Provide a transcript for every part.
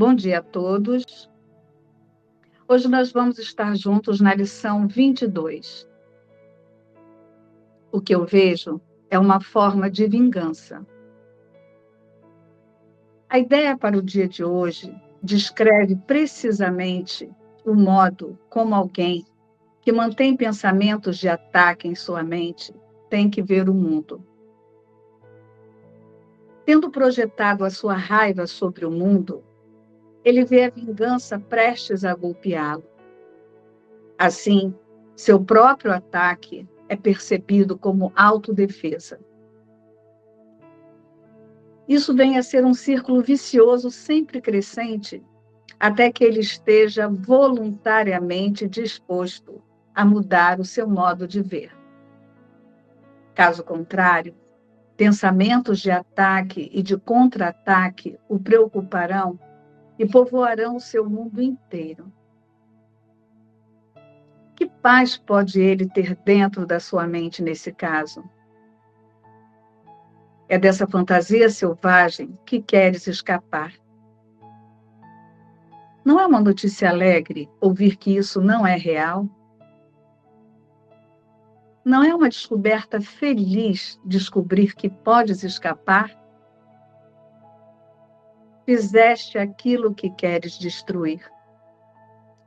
Bom dia a todos. Hoje nós vamos estar juntos na lição 22. O que eu vejo é uma forma de vingança. A ideia para o dia de hoje descreve precisamente o modo como alguém que mantém pensamentos de ataque em sua mente tem que ver o mundo. Tendo projetado a sua raiva sobre o mundo, ele vê a vingança prestes a golpeá-lo. Assim, seu próprio ataque é percebido como autodefesa. Isso vem a ser um círculo vicioso sempre crescente, até que ele esteja voluntariamente disposto a mudar o seu modo de ver. Caso contrário, pensamentos de ataque e de contra-ataque o preocuparão e povoarão o seu mundo inteiro. Que paz pode ele ter dentro da sua mente nesse caso? É dessa fantasia selvagem que queres escapar. Não é uma notícia alegre ouvir que isso não é real? Não é uma descoberta feliz descobrir que podes escapar? Fizeste aquilo que queres destruir,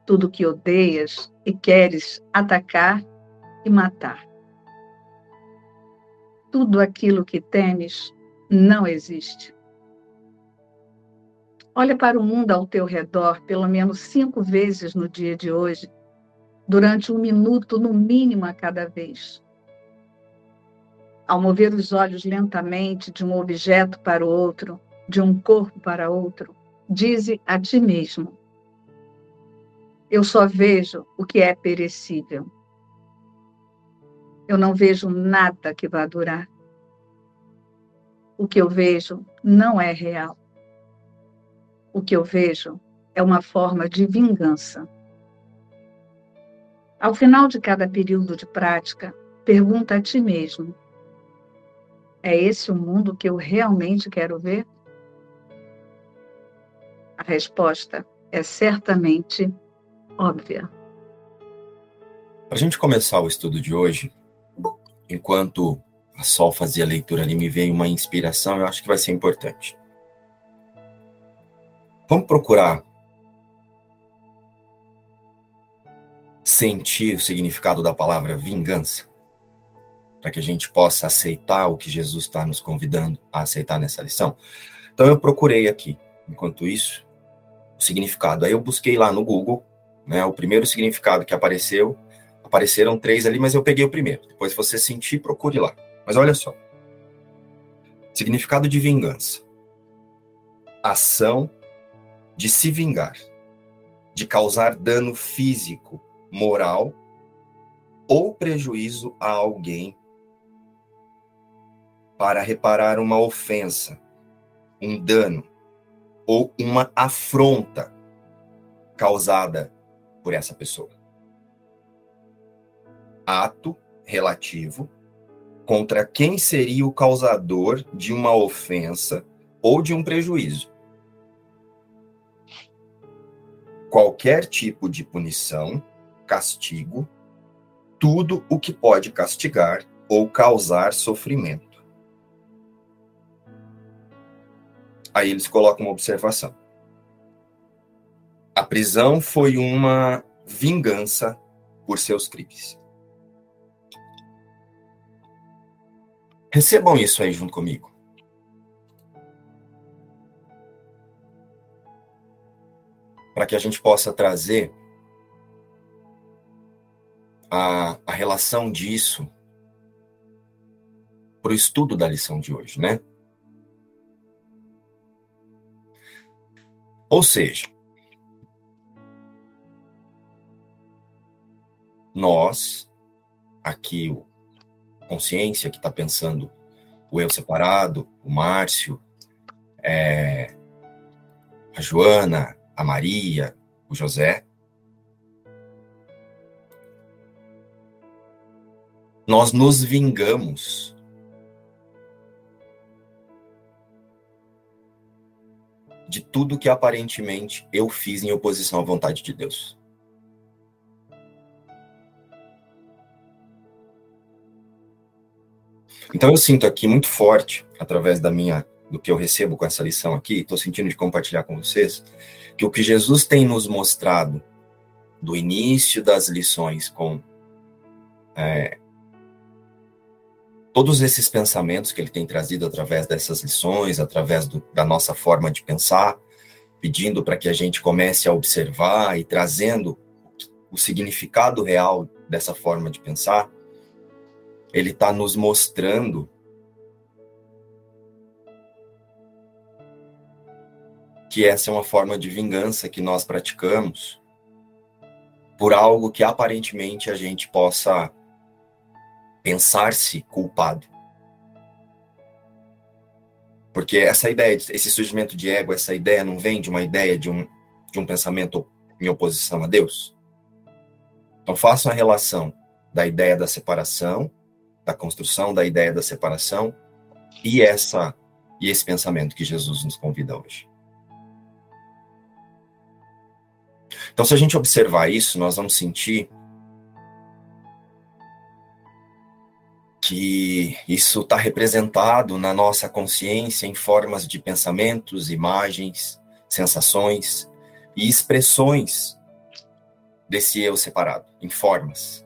tudo que odeias e queres atacar e matar. Tudo aquilo que temes não existe. Olha para o mundo ao teu redor pelo menos cinco vezes no dia de hoje durante um minuto, no mínimo, a cada vez. Ao mover os olhos lentamente de um objeto para o outro, de um corpo para outro, dize a ti mesmo: Eu só vejo o que é perecível. Eu não vejo nada que vá durar. O que eu vejo não é real. O que eu vejo é uma forma de vingança. Ao final de cada período de prática, pergunta a ti mesmo: é esse o mundo que eu realmente quero ver? A resposta é certamente óbvia. Para a gente começar o estudo de hoje, enquanto a Sol fazia a leitura ali, me veio uma inspiração, eu acho que vai ser importante. Vamos procurar sentir o significado da palavra vingança, para que a gente possa aceitar o que Jesus está nos convidando a aceitar nessa lição. Então eu procurei aqui, enquanto isso, significado. Aí eu busquei lá no Google, né, o primeiro significado que apareceu, apareceram três ali, mas eu peguei o primeiro. Depois se você sentir, procure lá. Mas olha só. Significado de vingança. Ação de se vingar, de causar dano físico, moral ou prejuízo a alguém para reparar uma ofensa, um dano ou uma afronta causada por essa pessoa. Ato relativo contra quem seria o causador de uma ofensa ou de um prejuízo. Qualquer tipo de punição castigo tudo o que pode castigar ou causar sofrimento. Aí eles colocam uma observação. A prisão foi uma vingança por seus crimes. Recebam isso aí junto comigo. Para que a gente possa trazer a, a relação disso para o estudo da lição de hoje, né? Ou seja, nós, aqui, o consciência que está pensando o eu separado, o Márcio, é, a Joana, a Maria, o José, nós nos vingamos de tudo que aparentemente eu fiz em oposição à vontade de Deus. Então eu sinto aqui muito forte, através da minha do que eu recebo com essa lição aqui, estou sentindo de compartilhar com vocês, que o que Jesus tem nos mostrado do início das lições com é, todos esses pensamentos que ele tem trazido através dessas lições, através do, da nossa forma de pensar, pedindo para que a gente comece a observar e trazendo o significado real dessa forma de pensar, ele está nos mostrando que essa é uma forma de vingança que nós praticamos por algo que aparentemente a gente possa pensar-se culpado. Porque essa ideia, esse surgimento de ego, essa ideia não vem de uma ideia de um, de um pensamento em oposição a Deus? Então façam a relação da ideia da separação, da construção da ideia da separação e essa e esse pensamento que Jesus nos convida hoje. Então, se a gente observar isso, nós vamos sentir que isso está representado na nossa consciência em formas de pensamentos, imagens, sensações e expressões desse eu separado, em formas.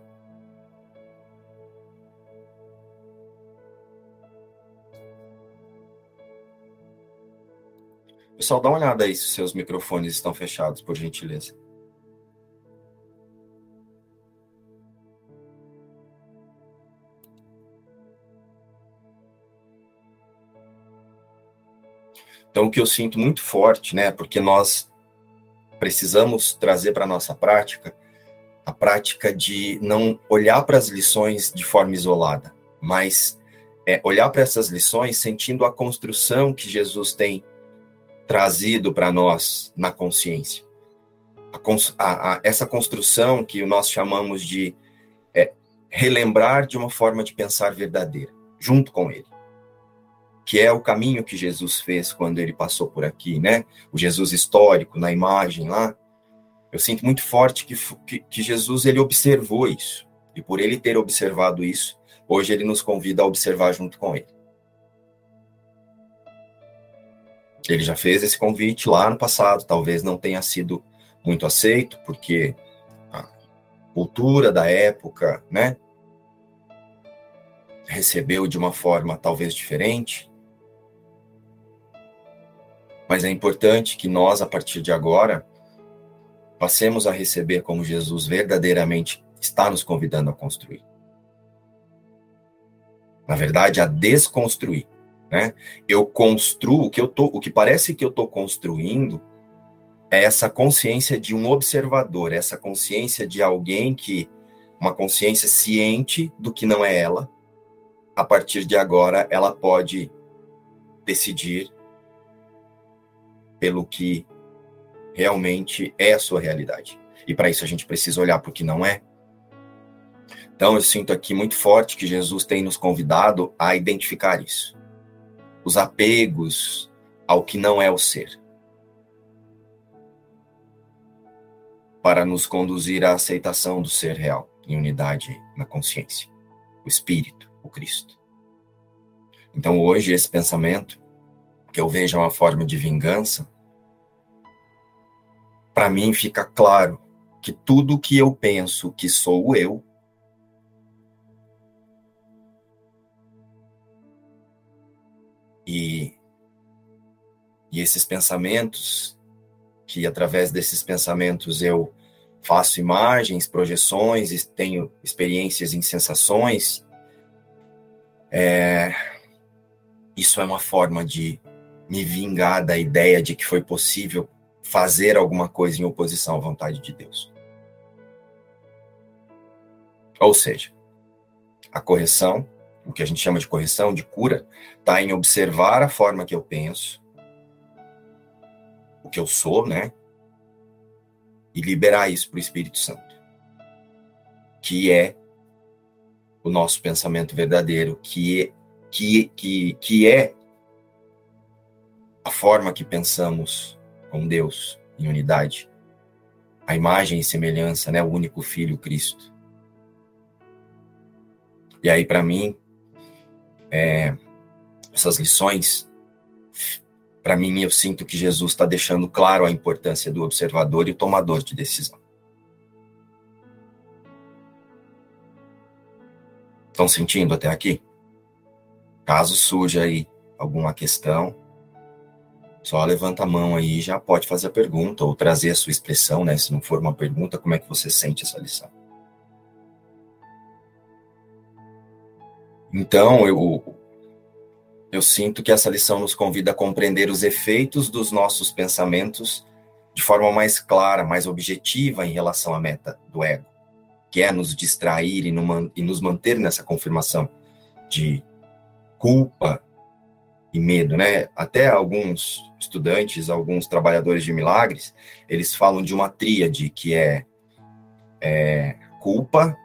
Pessoal, dá uma olhada aí se seus microfones estão fechados, por gentileza. Então, o que eu sinto muito forte, né, porque nós precisamos trazer para a nossa prática a prática de não olhar para as lições de forma isolada, mas é, olhar para essas lições sentindo a construção que Jesus tem trazido para nós na consciência. A, a, a, essa construção que nós chamamos de é, relembrar de uma forma de pensar verdadeira, junto com ele que é o caminho que Jesus fez quando ele passou por aqui, né? O Jesus histórico, na imagem lá. Eu sinto muito forte que, que, que Jesus ele observou isso. E por ele ter observado isso, hoje ele nos convida a observar junto com ele. Ele já fez esse convite lá no passado, talvez não tenha sido muito aceito, porque a cultura da época, né, recebeu de uma forma talvez diferente. Mas é importante que nós, a partir de agora, passemos a receber como Jesus verdadeiramente está nos convidando a construir. Na verdade, a desconstruir. Né? Eu construo o que eu tô, o que parece que eu estou construindo é essa consciência de um observador, essa consciência de alguém que uma consciência ciente do que não é ela. A partir de agora, ela pode decidir pelo que realmente é a sua realidade. E para isso a gente precisa olhar para o que não é. Então eu sinto aqui muito forte que Jesus tem nos convidado a identificar isso. Os apegos ao que não é o ser. Para nos conduzir à aceitação do ser real, em unidade na consciência. O Espírito, o Cristo. Então hoje esse pensamento que eu veja uma forma de vingança, para mim fica claro que tudo que eu penso que sou eu, e, e esses pensamentos, que através desses pensamentos eu faço imagens, projeções, tenho experiências em sensações, é, isso é uma forma de me vingar da ideia de que foi possível fazer alguma coisa em oposição à vontade de Deus. Ou seja, a correção, o que a gente chama de correção, de cura, está em observar a forma que eu penso, o que eu sou, né? E liberar isso para o Espírito Santo, que é o nosso pensamento verdadeiro, que é, que, que, que é a forma que pensamos com Deus em unidade. A imagem e semelhança, né, o único filho Cristo. E aí para mim é, essas lições para mim eu sinto que Jesus está deixando claro a importância do observador e tomador de decisão. Estão sentindo até aqui? Caso surja aí alguma questão, só levanta a mão aí e já pode fazer a pergunta ou trazer a sua expressão, né? Se não for uma pergunta, como é que você sente essa lição? Então, eu, eu sinto que essa lição nos convida a compreender os efeitos dos nossos pensamentos de forma mais clara, mais objetiva em relação à meta do ego, que é nos distrair e, e nos manter nessa confirmação de culpa e medo, né? Até alguns estudantes, alguns trabalhadores de milagres, eles falam de uma tríade que é, é culpa,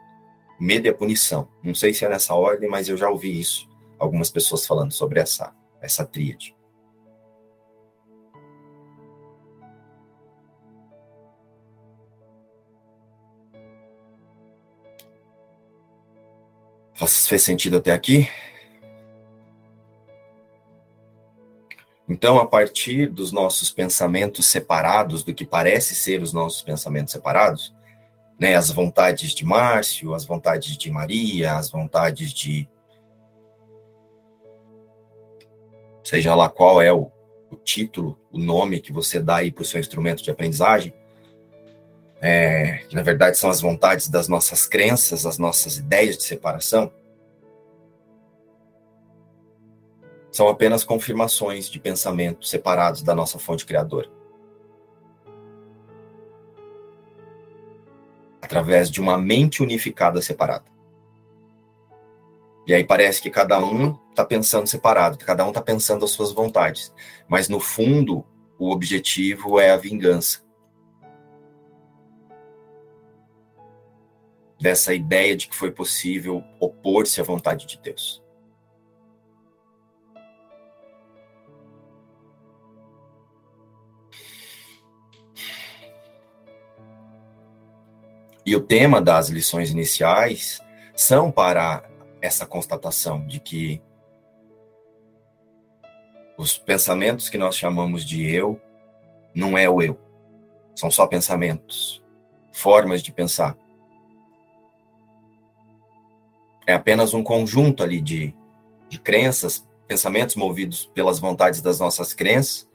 medo e punição. Não sei se é nessa ordem, mas eu já ouvi isso, algumas pessoas falando sobre essa, essa tríade. Fez sentido até aqui? Então, a partir dos nossos pensamentos separados, do que parece ser os nossos pensamentos separados, né, as vontades de Márcio, as vontades de Maria, as vontades de. Seja lá qual é o, o título, o nome que você dá aí para o seu instrumento de aprendizagem, é, na verdade são as vontades das nossas crenças, as nossas ideias de separação são apenas confirmações de pensamento separados da nossa fonte criadora. Através de uma mente unificada separada. E aí parece que cada um está pensando separado, cada um está pensando as suas vontades. Mas no fundo, o objetivo é a vingança. Dessa ideia de que foi possível opor-se à vontade de Deus. E o tema das lições iniciais são para essa constatação de que os pensamentos que nós chamamos de eu não é o eu. São só pensamentos, formas de pensar. É apenas um conjunto ali de, de crenças, pensamentos movidos pelas vontades das nossas crenças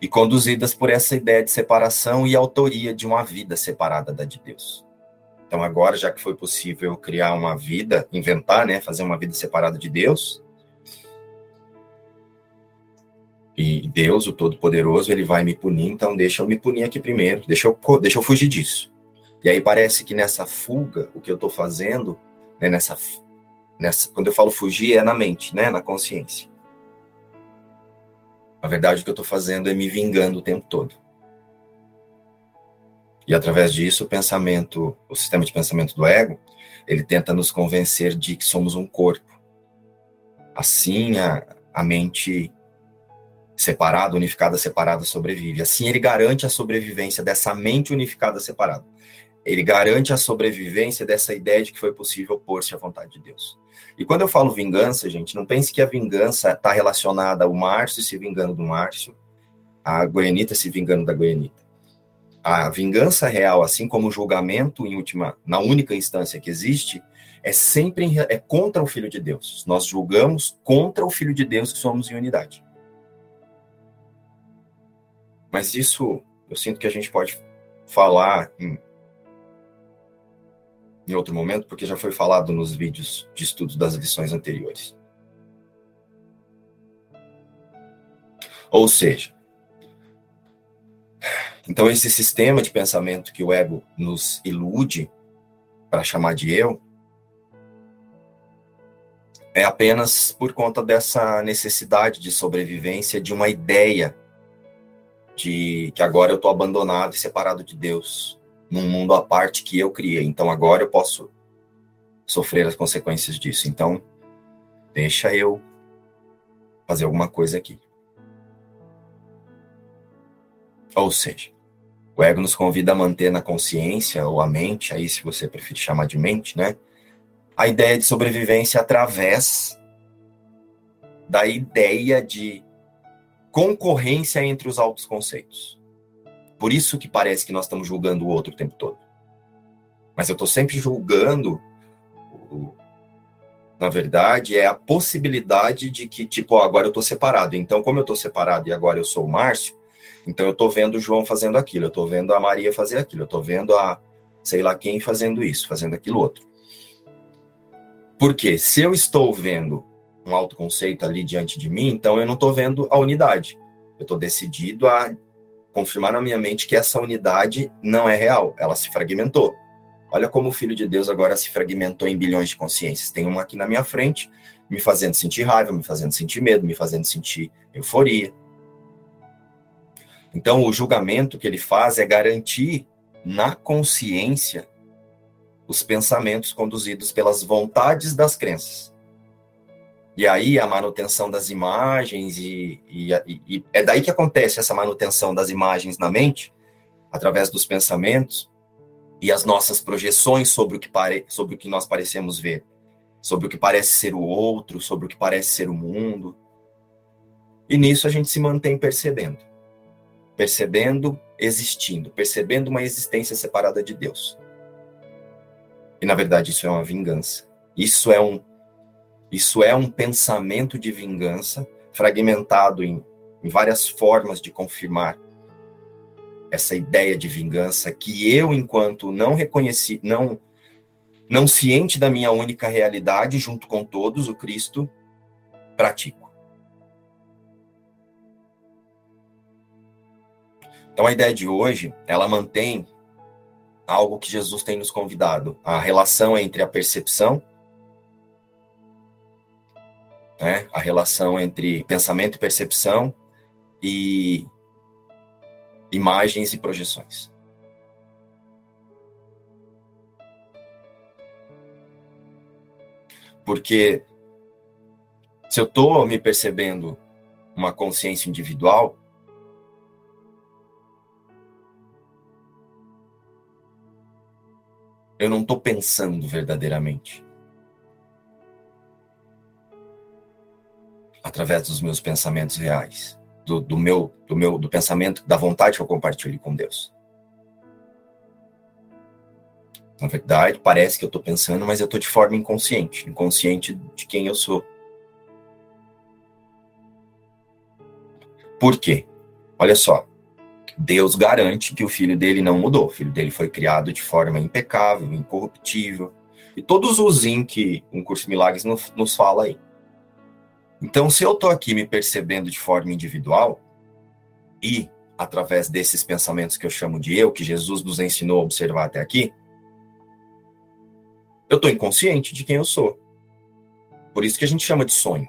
e conduzidas por essa ideia de separação e autoria de uma vida separada da de Deus. Então agora, já que foi possível criar uma vida, inventar, né, fazer uma vida separada de Deus, e Deus, o Todo-Poderoso, ele vai me punir, então deixa eu me punir aqui primeiro, deixa eu, deixa eu fugir disso. E aí parece que nessa fuga, o que eu estou fazendo, né, nessa, nessa, quando eu falo fugir, é na mente, né, na consciência. Na verdade, o que eu estou fazendo é me vingando o tempo todo. E através disso, o pensamento, o sistema de pensamento do ego, ele tenta nos convencer de que somos um corpo. Assim, a, a mente separada, unificada, separada sobrevive. Assim, ele garante a sobrevivência dessa mente unificada, separada. Ele garante a sobrevivência dessa ideia de que foi possível pôr-se à vontade de Deus. E quando eu falo vingança, gente, não pense que a vingança está relacionada ao Márcio se vingando do Márcio, a Goianita se vingando da Goianita. A vingança real, assim como o julgamento em última, na única instância que existe, é sempre em, é contra o Filho de Deus. Nós julgamos contra o Filho de Deus que somos em unidade. Mas isso eu sinto que a gente pode falar em em outro momento, porque já foi falado nos vídeos de estudo das lições anteriores. Ou seja, então esse sistema de pensamento que o ego nos ilude para chamar de eu é apenas por conta dessa necessidade de sobrevivência de uma ideia de que agora eu estou abandonado e separado de Deus, num mundo à parte que eu criei. Então agora eu posso sofrer as consequências disso. Então, deixa eu fazer alguma coisa aqui. Ou seja, o ego nos convida a manter na consciência ou a mente, aí se você preferir chamar de mente, né? A ideia de sobrevivência através da ideia de concorrência entre os altos conceitos. Por isso que parece que nós estamos julgando o outro o tempo todo. Mas eu estou sempre julgando, na verdade, é a possibilidade de que, tipo, ó, agora eu estou separado. Então, como eu estou separado e agora eu sou o Márcio, então eu estou vendo o João fazendo aquilo, eu estou vendo a Maria fazer aquilo, eu estou vendo a sei lá quem fazendo isso, fazendo aquilo outro. Porque se eu estou vendo um autoconceito ali diante de mim, então eu não estou vendo a unidade. Eu estou decidido a confirmar na minha mente que essa unidade não é real, ela se fragmentou. Olha como o Filho de Deus agora se fragmentou em bilhões de consciências. Tem uma aqui na minha frente, me fazendo sentir raiva, me fazendo sentir medo, me fazendo sentir euforia. Então, o julgamento que ele faz é garantir na consciência os pensamentos conduzidos pelas vontades das crenças. E aí a manutenção das imagens, e, e, e, é daí que acontece essa manutenção das imagens na mente, através dos pensamentos e as nossas projeções sobre o que, pare, sobre o que nós parecemos ver, sobre o que parece ser o outro, sobre o que parece ser o mundo. E nisso a gente se mantém percebendo, percebendo, existindo, percebendo uma existência separada de Deus. E na verdade isso é uma vingança. Isso é um isso é um pensamento de vingança fragmentado em, em várias formas de confirmar essa ideia de vingança que eu, enquanto não reconheci, não não ciente da minha única realidade, junto com todos, o Cristo, pratico. Então a ideia de hoje, ela mantém algo que Jesus tem nos convidado, a relação entre a percepção né? a relação entre pensamento e percepção e imagens e projeções. Porque se eu estou me percebendo uma consciência individual, eu não estou pensando verdadeiramente. Através dos meus pensamentos reais, do, do, meu, do meu, do pensamento, da vontade que eu compartilho com Deus. Na verdade, parece que eu estou pensando, mas eu estou de forma inconsciente, inconsciente de quem eu sou. Por quê? Olha só, Deus garante que o filho dele não mudou. O filho dele foi criado de forma impecável, incorruptível. E todos os in que um curso de milagres nos, fala aí. Então, se eu estou aqui me percebendo de forma individual e através desses pensamentos que eu chamo de eu, que Jesus nos ensinou a observar até aqui, eu estou inconsciente de quem eu sou. Por isso que a gente chama de sonho.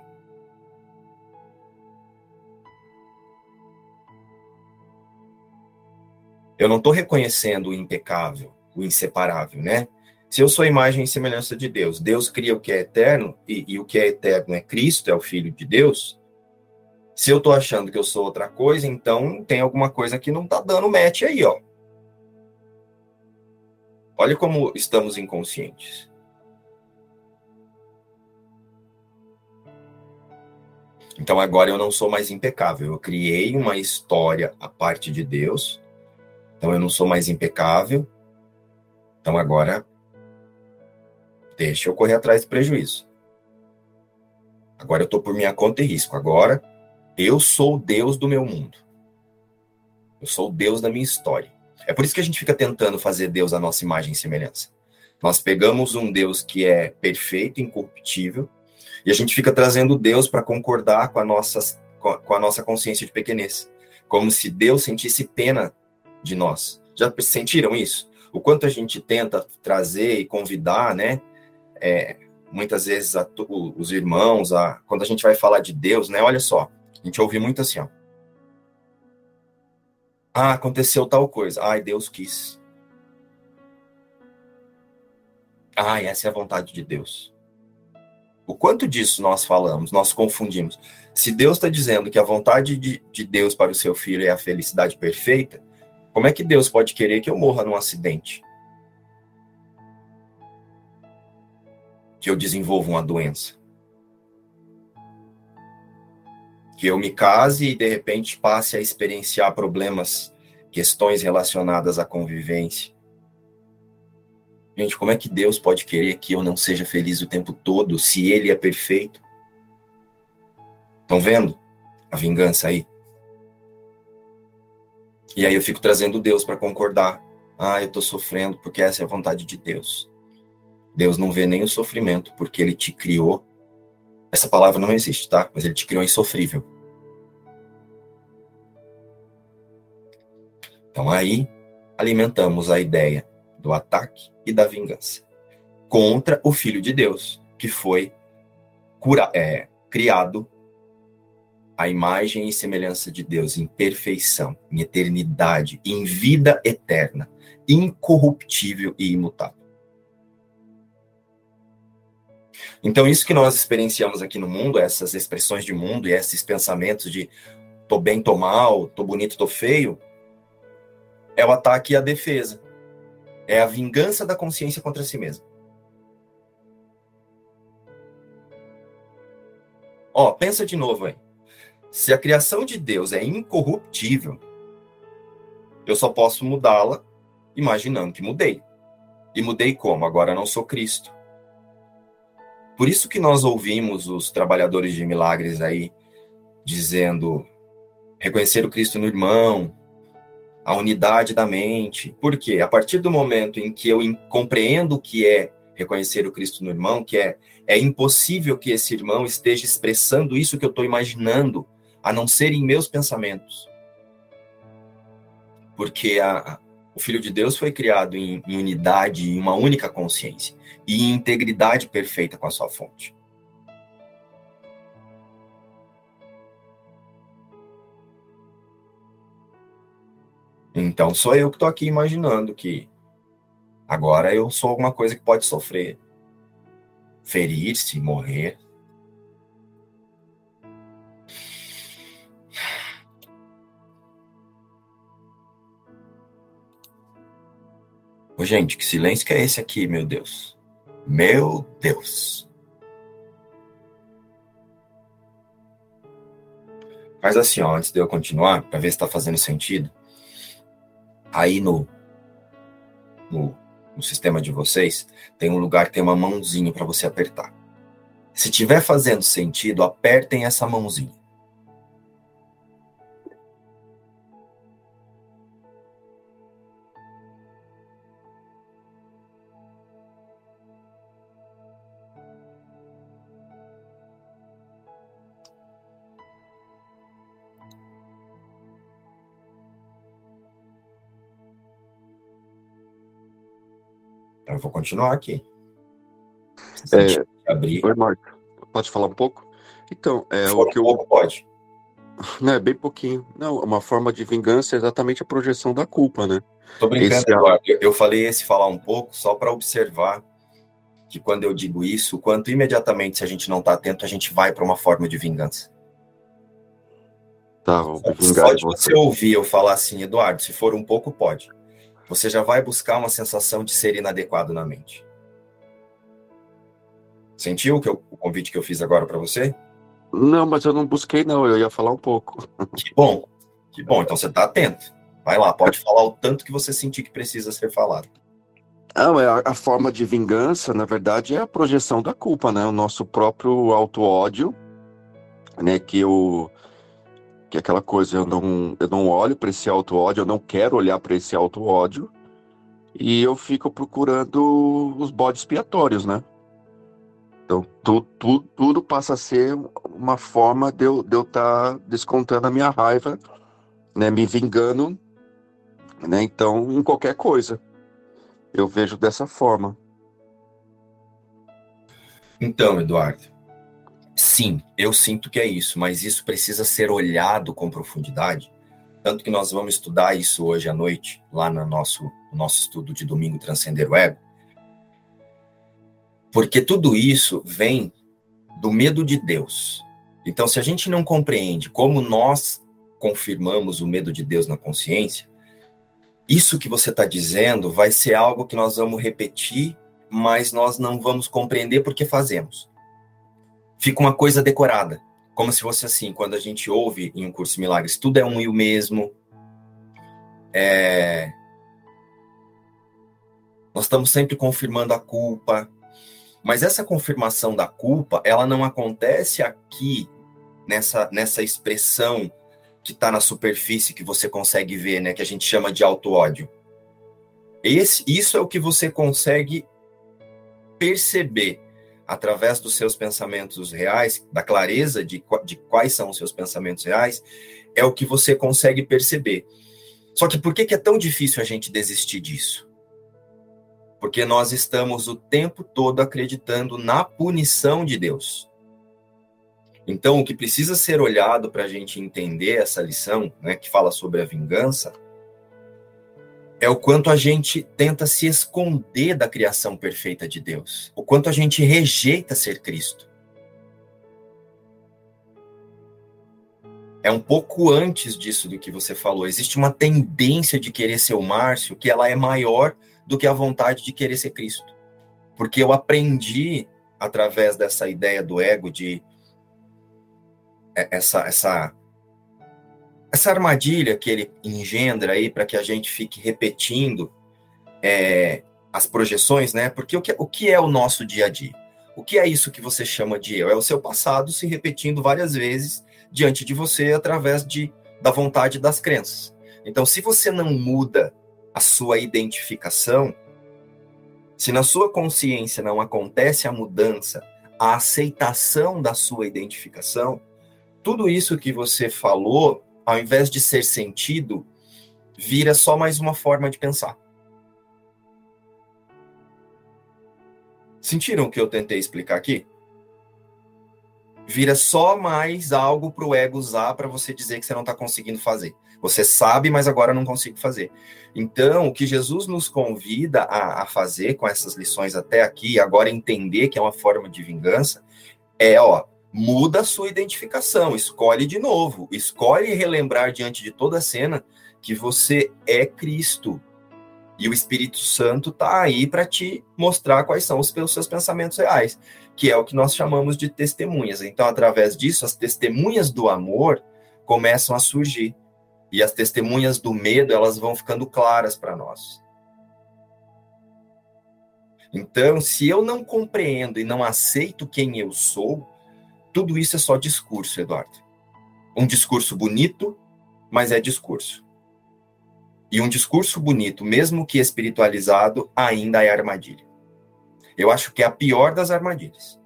Eu não estou reconhecendo o impecável, o inseparável, né? Se eu sou imagem e semelhança de Deus, Deus cria o que é eterno, e, e o que é eterno é Cristo, é o Filho de Deus. Se eu estou achando que eu sou outra coisa, então tem alguma coisa que não está dando match aí, ó. Olha como estamos inconscientes. Então agora eu não sou mais impecável. Eu criei uma história a parte de Deus. Então eu não sou mais impecável. Então agora Deixa eu correr atrás do prejuízo. Agora eu estou por minha conta e risco. Agora eu sou o Deus do meu mundo. Eu sou o Deus da minha história. É por isso que a gente fica tentando fazer Deus a nossa imagem e semelhança. Nós pegamos um Deus que é perfeito, incorruptível, e a gente fica trazendo Deus para concordar com a, nossa, com a nossa consciência de pequenez. Como se Deus sentisse pena de nós. Já sentiram isso? O quanto a gente tenta trazer e convidar, né? É, muitas vezes a, os irmãos, a, quando a gente vai falar de Deus, né? Olha só, a gente ouve muito assim, ó. Ah, aconteceu tal coisa. Ai, Deus quis. Ai, essa é a vontade de Deus. O quanto disso nós falamos, nós confundimos. Se Deus está dizendo que a vontade de, de Deus para o seu filho é a felicidade perfeita, como é que Deus pode querer que eu morra num acidente? Que eu desenvolva uma doença? Que eu me case e de repente passe a experienciar problemas, questões relacionadas à convivência? Gente, como é que Deus pode querer que eu não seja feliz o tempo todo se Ele é perfeito? Estão vendo a vingança aí? E aí eu fico trazendo Deus para concordar. Ah, eu estou sofrendo porque essa é a vontade de Deus. Deus não vê nem o sofrimento porque Ele te criou. Essa palavra não existe, tá? Mas Ele te criou insofrível. Então aí alimentamos a ideia do ataque e da vingança contra o Filho de Deus, que foi cura, é, criado à imagem e semelhança de Deus, em perfeição, em eternidade, em vida eterna, incorruptível e imutável. Então, isso que nós experienciamos aqui no mundo, essas expressões de mundo e esses pensamentos de tô bem, tô mal, tô bonito, tô feio, é o ataque e a defesa. É a vingança da consciência contra si mesma. Ó, pensa de novo aí. Se a criação de Deus é incorruptível, eu só posso mudá-la imaginando que mudei. E mudei como? Agora não sou Cristo. Por isso que nós ouvimos os trabalhadores de milagres aí dizendo reconhecer o Cristo no irmão, a unidade da mente. Por quê? A partir do momento em que eu compreendo o que é reconhecer o Cristo no irmão, que é, é impossível que esse irmão esteja expressando isso que eu estou imaginando, a não ser em meus pensamentos. Porque a, o Filho de Deus foi criado em, em unidade, em uma única consciência, e integridade perfeita com a sua fonte. Então sou eu que estou aqui imaginando que agora eu sou alguma coisa que pode sofrer, ferir-se, morrer. Gente, que silêncio que é esse aqui, meu Deus? Meu Deus. Mas assim, ó, antes de eu continuar, para ver se está fazendo sentido, aí no, no, no, sistema de vocês, tem um lugar que tem uma mãozinha para você apertar. Se tiver fazendo sentido, apertem essa mãozinha. Vou continuar aqui. É, abrir. Oi, Marco. Pode falar um pouco? Então, é o que um eu. Pouco, pode. Não, é bem pouquinho. Não, uma forma de vingança é exatamente a projeção da culpa, né? Tô brincando, esse... É Eduardo. Eu falei esse falar um pouco só para observar que quando eu digo isso, quanto imediatamente, se a gente não está atento, a gente vai para uma forma de vingança. Tá, vou vingar Pode você ouvir eu falar assim, Eduardo, se for um pouco, pode você já vai buscar uma sensação de ser inadequado na mente. Sentiu que eu, o convite que eu fiz agora para você? Não, mas eu não busquei, não. Eu ia falar um pouco. Que bom. Que bom. Então você está atento. Vai lá, pode falar o tanto que você sentir que precisa ser falado. Não, é a, a forma de vingança, na verdade, é a projeção da culpa, né? O nosso próprio auto-ódio, né? Que eu que é aquela coisa, eu não, eu não olho para esse auto-ódio, eu não quero olhar para esse auto-ódio, e eu fico procurando os bodes expiatórios, né? Então, tu, tu, tudo passa a ser uma forma de eu estar de eu tá descontando a minha raiva, né? Me vingando, né? Então, em qualquer coisa. Eu vejo dessa forma. Então, Eduardo, Sim, eu sinto que é isso, mas isso precisa ser olhado com profundidade. Tanto que nós vamos estudar isso hoje à noite, lá no nosso, no nosso estudo de domingo Transcender o Ego. Porque tudo isso vem do medo de Deus. Então, se a gente não compreende como nós confirmamos o medo de Deus na consciência, isso que você está dizendo vai ser algo que nós vamos repetir, mas nós não vamos compreender porque fazemos. Fica uma coisa decorada, como se fosse assim, quando a gente ouve em um curso de milagres, tudo é um e o mesmo. É... Nós estamos sempre confirmando a culpa, mas essa confirmação da culpa, ela não acontece aqui nessa, nessa expressão que está na superfície que você consegue ver, né, que a gente chama de auto-ódio. Esse, isso é o que você consegue perceber através dos seus pensamentos reais, da clareza de, de quais são os seus pensamentos reais, é o que você consegue perceber. Só que por que, que é tão difícil a gente desistir disso? Porque nós estamos o tempo todo acreditando na punição de Deus. Então, o que precisa ser olhado para a gente entender essa lição, né, que fala sobre a vingança, é o quanto a gente tenta se esconder da criação perfeita de Deus, o quanto a gente rejeita ser Cristo. É um pouco antes disso do que você falou. Existe uma tendência de querer ser o Márcio que ela é maior do que a vontade de querer ser Cristo. Porque eu aprendi através dessa ideia do ego de é, essa essa essa armadilha que ele engendra aí para que a gente fique repetindo é, as projeções, né? Porque o que, o que é o nosso dia a dia? O que é isso que você chama de eu? É o seu passado se repetindo várias vezes diante de você através de, da vontade das crenças. Então, se você não muda a sua identificação, se na sua consciência não acontece a mudança, a aceitação da sua identificação, tudo isso que você falou, ao invés de ser sentido, vira só mais uma forma de pensar. Sentiram o que eu tentei explicar aqui? Vira só mais algo para o ego usar para você dizer que você não está conseguindo fazer. Você sabe, mas agora não consigo fazer. Então, o que Jesus nos convida a, a fazer com essas lições até aqui, agora entender que é uma forma de vingança, é, ó, muda a sua identificação, escolhe de novo, escolhe relembrar diante de toda a cena que você é Cristo. E o Espírito Santo está aí para te mostrar quais são os seus pensamentos reais, que é o que nós chamamos de testemunhas. Então, através disso, as testemunhas do amor começam a surgir. E as testemunhas do medo, elas vão ficando claras para nós. Então, se eu não compreendo e não aceito quem eu sou, tudo isso é só discurso, Eduardo. Um discurso bonito, mas é discurso. E um discurso bonito, mesmo que espiritualizado, ainda é armadilha. Eu acho que é a pior das armadilhas.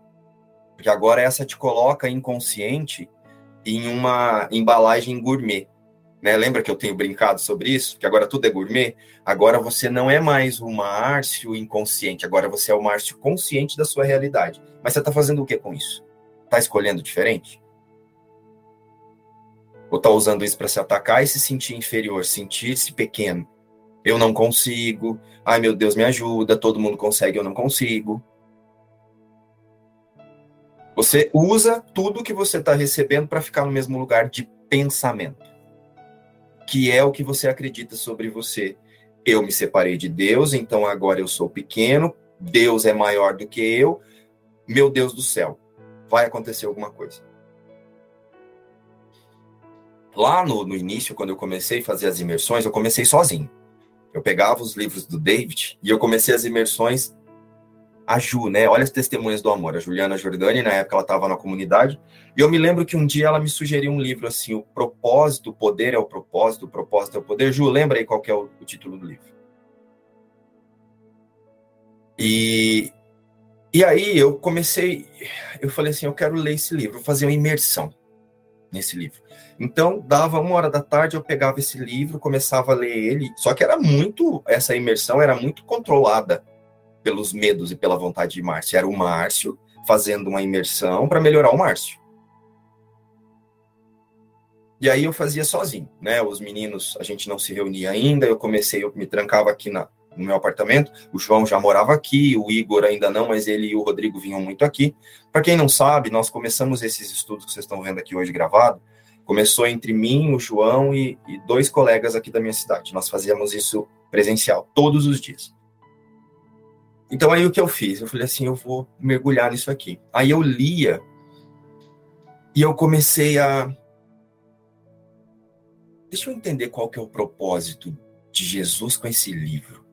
Porque agora essa te coloca inconsciente em uma embalagem gourmet. Né? Lembra que eu tenho brincado sobre isso? Que agora tudo é gourmet? Agora você não é mais o Márcio inconsciente, agora você é o Márcio consciente da sua realidade. Mas você está fazendo o que com isso? Está escolhendo diferente? Ou está usando isso para se atacar e se sentir inferior, sentir-se pequeno? Eu não consigo. Ai, meu Deus, me ajuda. Todo mundo consegue, eu não consigo. Você usa tudo que você está recebendo para ficar no mesmo lugar de pensamento que é o que você acredita sobre você. Eu me separei de Deus, então agora eu sou pequeno, Deus é maior do que eu, meu Deus do céu, vai acontecer alguma coisa. Lá no, no início, quando eu comecei a fazer as imersões, eu comecei sozinho. Eu pegava os livros do David e eu comecei as imersões a Ju, né? Olha as testemunhas do amor. A Juliana Jordani, na época ela estava na comunidade, e eu me lembro que um dia ela me sugeriu um livro assim, O Propósito, o Poder é o Propósito, o Propósito é o Poder. Ju, lembra aí qual é o, o título do livro? E, e aí eu comecei, eu falei assim, eu quero ler esse livro, fazer uma imersão nesse livro. Então, dava uma hora da tarde, eu pegava esse livro, começava a ler ele, só que era muito, essa imersão era muito controlada pelos medos e pela vontade de Márcio. Era o Márcio fazendo uma imersão para melhorar o Márcio. E aí eu fazia sozinho, né? Os meninos, a gente não se reunia ainda, eu comecei, eu me trancava aqui na, no meu apartamento. O João já morava aqui, o Igor ainda não, mas ele e o Rodrigo vinham muito aqui. Para quem não sabe, nós começamos esses estudos que vocês estão vendo aqui hoje gravado. Começou entre mim, o João e, e dois colegas aqui da minha cidade. Nós fazíamos isso presencial, todos os dias. Então aí o que eu fiz? Eu falei assim, eu vou mergulhar nisso aqui. Aí eu lia e eu comecei a deixa eu entender qual que é o propósito de Jesus com esse livro.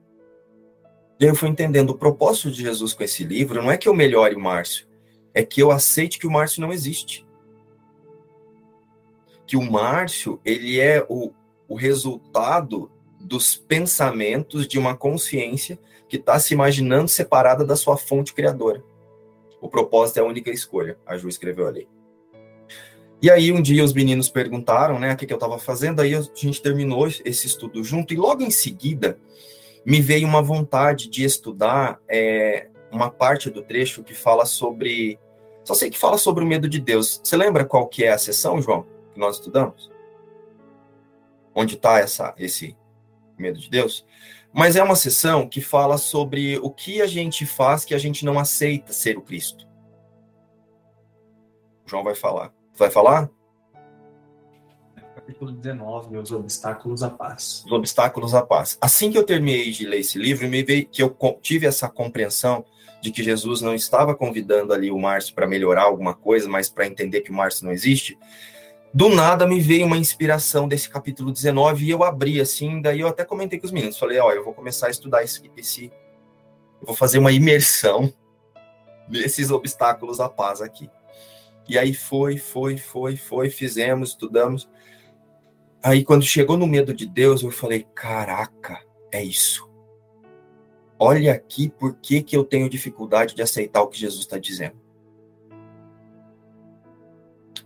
E eu fui entendendo o propósito de Jesus com esse livro não é que eu melhore o Márcio, é que eu aceite que o Márcio não existe. Que o Márcio, ele é o, o resultado dos pensamentos de uma consciência que está se imaginando separada da sua fonte criadora. O propósito é a única escolha, a Ju escreveu ali. E aí um dia os meninos perguntaram, né, o que, que eu estava fazendo, aí a gente terminou esse estudo junto, e logo em seguida me veio uma vontade de estudar é, uma parte do trecho que fala sobre. Só sei que fala sobre o medo de Deus. Você lembra qual que é a sessão, João, que nós estudamos? Onde está esse medo de Deus? Mas é uma sessão que fala sobre o que a gente faz que a gente não aceita ser o Cristo. O João vai falar. Vai falar? Capítulo 19, Os Obstáculos à Paz. Os Obstáculos à Paz. Assim que eu terminei de ler esse livro, me veio que eu tive essa compreensão de que Jesus não estava convidando ali o Márcio para melhorar alguma coisa, mas para entender que o Márcio não existe. Do nada me veio uma inspiração desse capítulo 19 e eu abri assim, daí eu até comentei com os meninos, falei, ó, eu vou começar a estudar esse, esse eu vou fazer uma imersão nesses obstáculos à paz aqui. E aí foi, foi, foi, foi, fizemos, estudamos. Aí quando chegou no medo de Deus, eu falei: caraca, é isso. Olha aqui por que, que eu tenho dificuldade de aceitar o que Jesus está dizendo.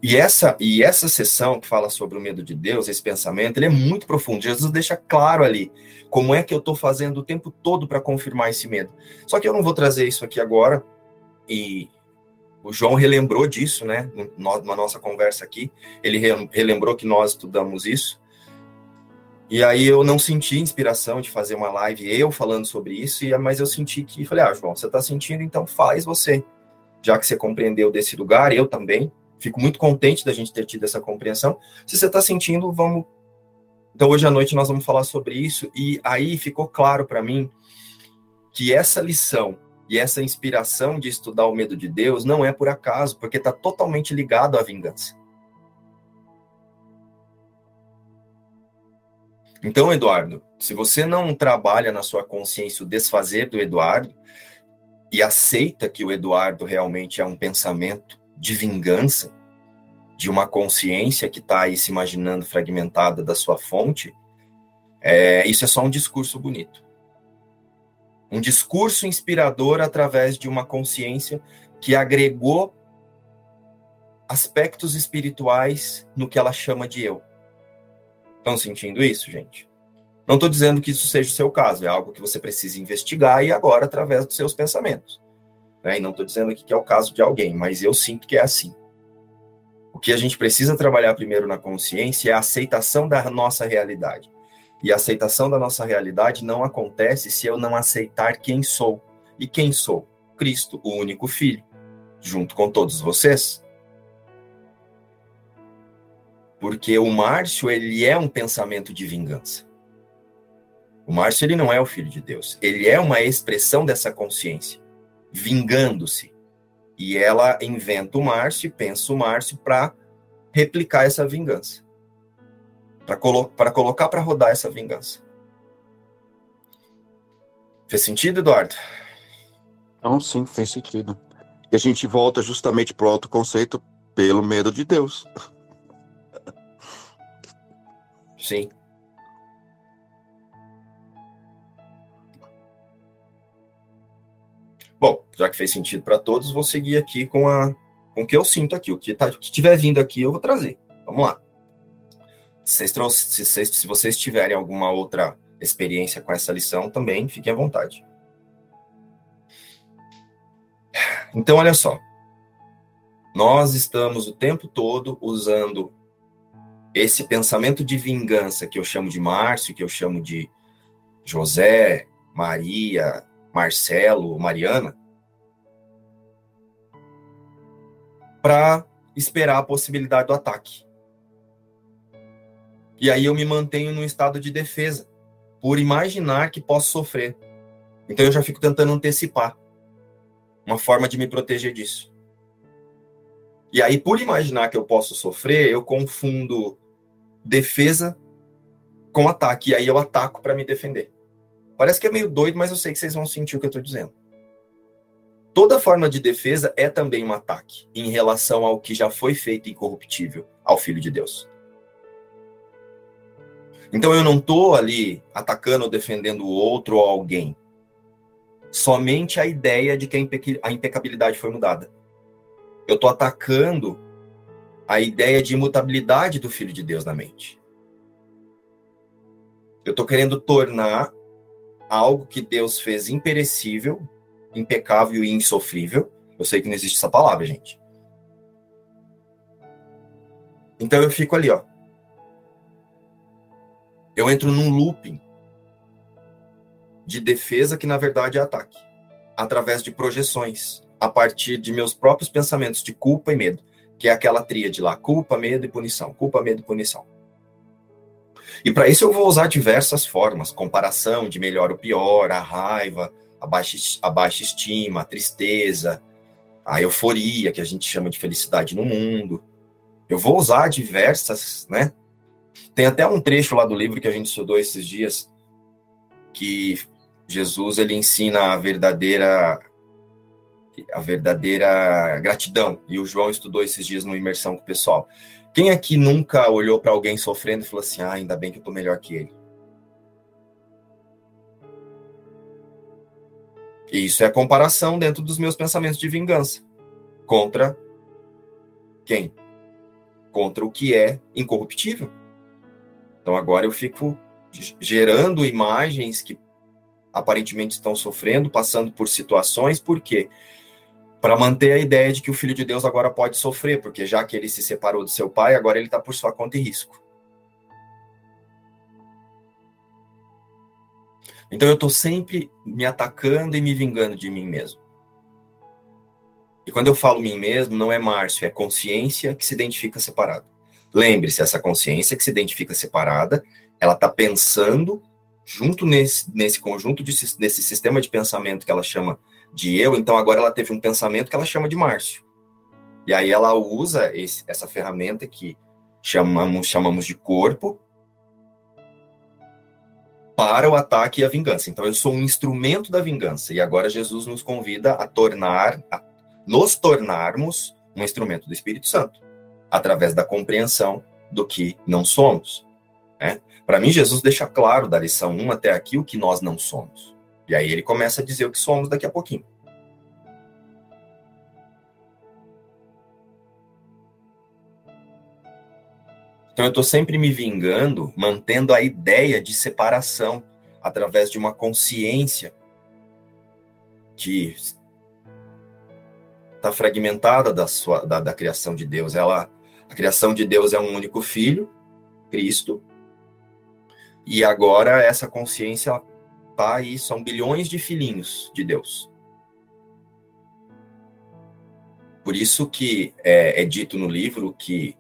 E essa, e essa sessão que fala sobre o medo de Deus, esse pensamento, ele é muito profundo. Jesus deixa claro ali como é que eu estou fazendo o tempo todo para confirmar esse medo. Só que eu não vou trazer isso aqui agora, e o João relembrou disso, né, na nossa conversa aqui. Ele relembrou que nós estudamos isso. E aí eu não senti inspiração de fazer uma live eu falando sobre isso, mas eu senti que falei, ah, João, você está sentindo, então faz você. Já que você compreendeu desse lugar, eu também. Fico muito contente da gente ter tido essa compreensão. Se você está sentindo, vamos. Então hoje à noite nós vamos falar sobre isso e aí ficou claro para mim que essa lição e essa inspiração de estudar o medo de Deus não é por acaso, porque está totalmente ligado à vingança. Então, Eduardo, se você não trabalha na sua consciência o desfazer do Eduardo e aceita que o Eduardo realmente é um pensamento de vingança, de uma consciência que está aí se imaginando fragmentada da sua fonte, é, isso é só um discurso bonito um discurso inspirador através de uma consciência que agregou aspectos espirituais no que ela chama de eu. Estão sentindo isso, gente? Não estou dizendo que isso seja o seu caso, é algo que você precisa investigar e agora através dos seus pensamentos. Né? E não estou dizendo aqui que é o caso de alguém, mas eu sinto que é assim. O que a gente precisa trabalhar primeiro na consciência é a aceitação da nossa realidade. E a aceitação da nossa realidade não acontece se eu não aceitar quem sou. E quem sou? Cristo, o único Filho, junto com todos vocês. Porque o Márcio, ele é um pensamento de vingança. O Márcio, ele não é o Filho de Deus. Ele é uma expressão dessa consciência, vingando-se. E ela inventa o Márcio pensa o Márcio para replicar essa vingança para colo colocar para rodar essa vingança. Fez sentido, Eduardo? Não, sim, fez sentido. E a gente volta justamente para o autoconceito pelo medo de Deus. Sim. Bom, já que fez sentido para todos, vou seguir aqui com a com o que eu sinto aqui. O que, tá, o que tiver vindo aqui, eu vou trazer. Vamos lá. Se vocês, se, vocês, se vocês tiverem alguma outra experiência com essa lição, também fiquem à vontade. Então, olha só. Nós estamos o tempo todo usando esse pensamento de vingança que eu chamo de Márcio, que eu chamo de José, Maria, Marcelo, Mariana, para esperar a possibilidade do ataque. E aí eu me mantenho num estado de defesa, por imaginar que posso sofrer. Então eu já fico tentando antecipar uma forma de me proteger disso. E aí, por imaginar que eu posso sofrer, eu confundo defesa com ataque. E aí eu ataco para me defender. Parece que é meio doido, mas eu sei que vocês vão sentir o que eu estou dizendo. Toda forma de defesa é também um ataque em relação ao que já foi feito incorruptível ao Filho de Deus. Então eu não estou ali atacando ou defendendo o outro ou alguém. Somente a ideia de que a impecabilidade foi mudada. Eu estou atacando a ideia de imutabilidade do Filho de Deus na mente. Eu estou querendo tornar algo que Deus fez imperecível, impecável e insofrível. Eu sei que não existe essa palavra, gente. Então eu fico ali, ó eu entro num looping de defesa que na verdade é ataque, através de projeções, a partir de meus próprios pensamentos de culpa e medo, que é aquela tríade lá, culpa, medo e punição, culpa, medo e punição. E para isso eu vou usar diversas formas, comparação de melhor ou pior, a raiva, a baixa, a baixa estima, a tristeza, a euforia, que a gente chama de felicidade no mundo. Eu vou usar diversas, né, tem até um trecho lá do livro que a gente estudou esses dias, que Jesus ele ensina a verdadeira a verdadeira gratidão. E o João estudou esses dias no imersão com o pessoal. Quem aqui nunca olhou para alguém sofrendo e falou assim: "Ah, ainda bem que eu tô melhor que ele"? Isso é comparação dentro dos meus pensamentos de vingança contra quem? Contra o que é incorruptível. Então agora eu fico gerando imagens que aparentemente estão sofrendo, passando por situações, por quê? Para manter a ideia de que o filho de Deus agora pode sofrer, porque já que ele se separou do seu pai, agora ele está por sua conta e risco. Então eu estou sempre me atacando e me vingando de mim mesmo. E quando eu falo mim mesmo, não é Márcio, é consciência que se identifica separado. Lembre-se, essa consciência que se identifica separada, ela está pensando junto nesse, nesse conjunto, de, nesse sistema de pensamento que ela chama de eu, então agora ela teve um pensamento que ela chama de Márcio. E aí ela usa esse, essa ferramenta que chamamos, chamamos de corpo para o ataque e a vingança. Então eu sou um instrumento da vingança. E agora Jesus nos convida a tornar, a nos tornarmos um instrumento do Espírito Santo através da compreensão do que não somos. Né? Para mim, Jesus deixa claro da lição 1 até aqui o que nós não somos. E aí ele começa a dizer o que somos daqui a pouquinho. Então eu estou sempre me vingando, mantendo a ideia de separação através de uma consciência que está fragmentada da, sua, da, da criação de Deus. Ela a criação de Deus é um único filho, Cristo. E agora essa consciência tá aí, são bilhões de filhinhos de Deus. Por isso que é, é dito no livro que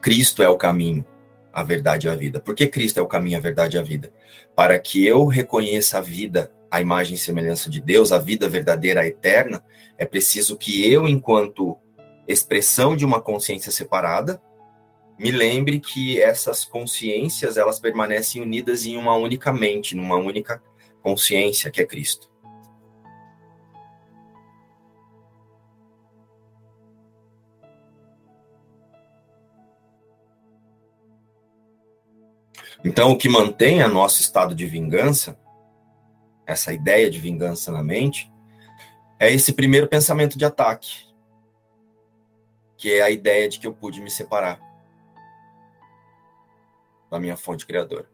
Cristo é o caminho, a verdade e a vida. Por que Cristo é o caminho, a verdade e a vida? Para que eu reconheça a vida, a imagem e semelhança de Deus, a vida verdadeira, eterna, é preciso que eu, enquanto expressão de uma consciência separada, me lembre que essas consciências elas permanecem unidas em uma única mente, numa única consciência que é Cristo. Então, o que mantém a nosso estado de vingança, essa ideia de vingança na mente, é esse primeiro pensamento de ataque, que é a ideia de que eu pude me separar da minha fonte criadora.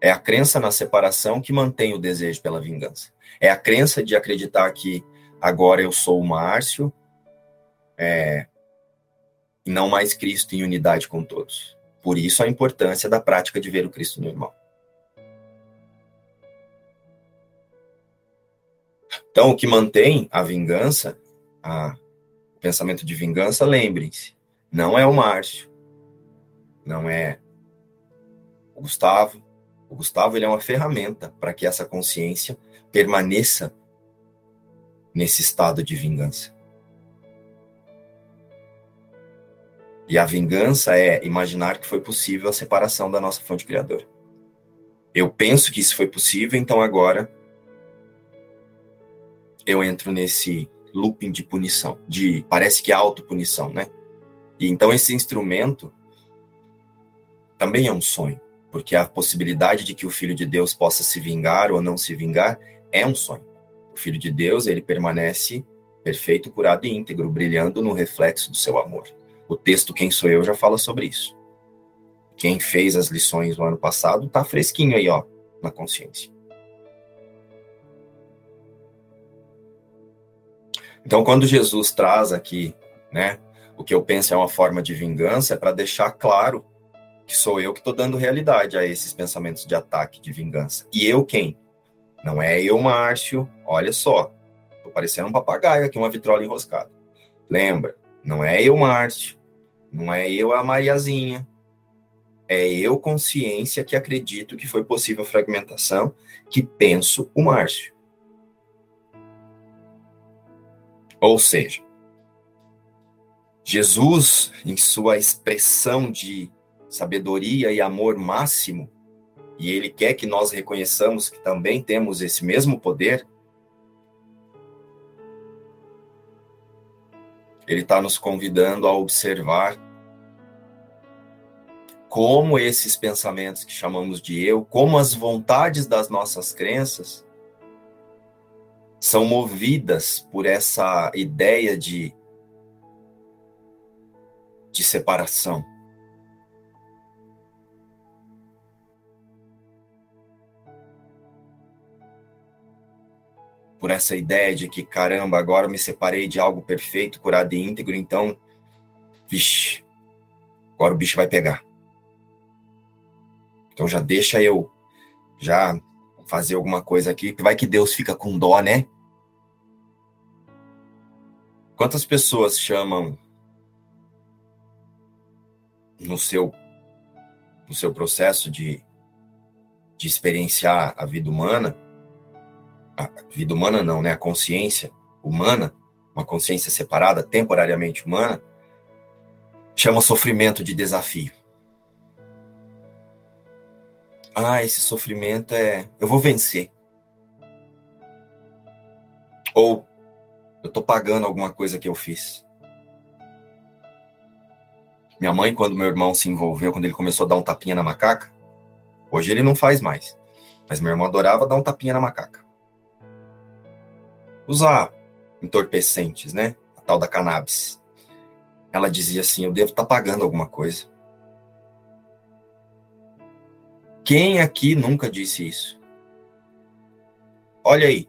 É a crença na separação que mantém o desejo pela vingança. É a crença de acreditar que agora eu sou o Márcio é, e não mais Cristo em unidade com todos. Por isso a importância da prática de ver o Cristo no irmão. Então, o que mantém a vingança, a, pensamento de vingança, lembrem-se, não é o Márcio, não é o Gustavo. O Gustavo ele é uma ferramenta para que essa consciência permaneça nesse estado de vingança. E a vingança é imaginar que foi possível a separação da nossa fonte criadora. Eu penso que isso foi possível, então agora eu entro nesse looping de punição, de parece que é autopunição, né? E então esse instrumento também é um sonho, porque a possibilidade de que o filho de Deus possa se vingar ou não se vingar é um sonho. O filho de Deus, ele permanece perfeito, curado e íntegro, brilhando no reflexo do seu amor. O texto Quem Sou Eu já fala sobre isso. Quem fez as lições no ano passado tá fresquinho aí, ó, na consciência. Então, quando Jesus traz aqui, né, o que eu penso é uma forma de vingança, é para deixar claro que sou eu que estou dando realidade a esses pensamentos de ataque, de vingança. E eu quem? Não é eu, Márcio. Olha só, tô parecendo um papagaio aqui, uma vitrola enroscada. Lembra? Não é eu, Márcio. Não é eu, a Mariazinha. É eu, consciência, que acredito que foi possível fragmentação, que penso o Márcio. Ou seja, Jesus, em sua expressão de sabedoria e amor máximo, e ele quer que nós reconheçamos que também temos esse mesmo poder, ele está nos convidando a observar como esses pensamentos que chamamos de eu, como as vontades das nossas crenças, são movidas por essa ideia de, de separação. Por essa ideia de que, caramba, agora me separei de algo perfeito, curado e íntegro, então, vixe, agora o bicho vai pegar. Então já deixa eu já fazer alguma coisa aqui, vai que Deus fica com dó, né? Quantas pessoas chamam no seu no seu processo de, de experienciar a vida humana, a vida humana não, né? A consciência humana, uma consciência separada, temporariamente humana, chama sofrimento de desafio. Ah, esse sofrimento é. Eu vou vencer. Ou eu tô pagando alguma coisa que eu fiz. Minha mãe, quando meu irmão se envolveu, quando ele começou a dar um tapinha na macaca, hoje ele não faz mais. Mas meu irmão adorava dar um tapinha na macaca. Usar entorpecentes, né? A tal da cannabis. Ela dizia assim: eu devo estar tá pagando alguma coisa. Quem aqui nunca disse isso? Olha aí,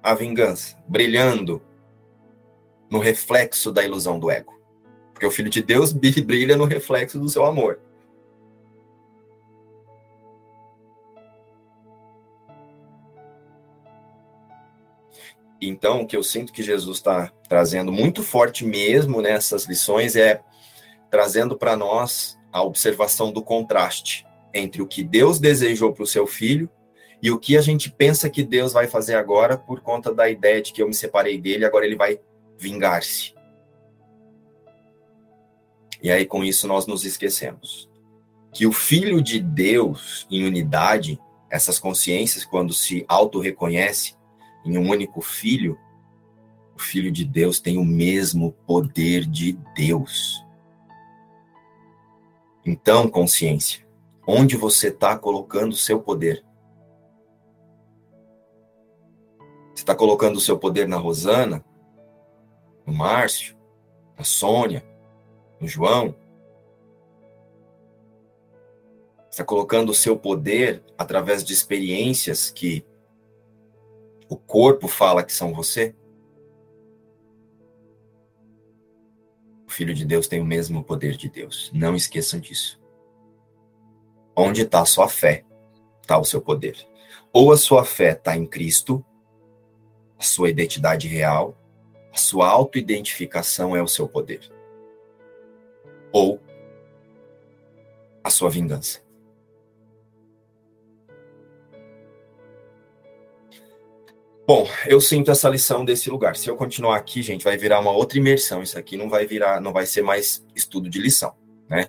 a vingança brilhando no reflexo da ilusão do ego. Porque o Filho de Deus brilha no reflexo do seu amor. Então, o que eu sinto que Jesus está trazendo muito forte mesmo nessas lições é trazendo para nós a observação do contraste entre o que Deus desejou para o seu filho e o que a gente pensa que Deus vai fazer agora por conta da ideia de que eu me separei dele, agora ele vai vingar-se. E aí com isso nós nos esquecemos que o filho de Deus em unidade, essas consciências quando se auto-reconhece em um único filho, o filho de Deus tem o mesmo poder de Deus. Então, consciência, onde você está colocando o seu poder. Você está colocando o seu poder na Rosana, no Márcio, na Sônia, no João? Você está colocando o seu poder através de experiências que o corpo fala que são você? O Filho de Deus tem o mesmo poder de Deus. Não esqueçam disso. Onde está a sua fé, está o seu poder. Ou a sua fé está em Cristo, a sua identidade real, a sua autoidentificação é o seu poder. Ou a sua vingança. Bom, eu sinto essa lição desse lugar. Se eu continuar aqui, gente, vai virar uma outra imersão. Isso aqui não vai virar, não vai ser mais estudo de lição, né?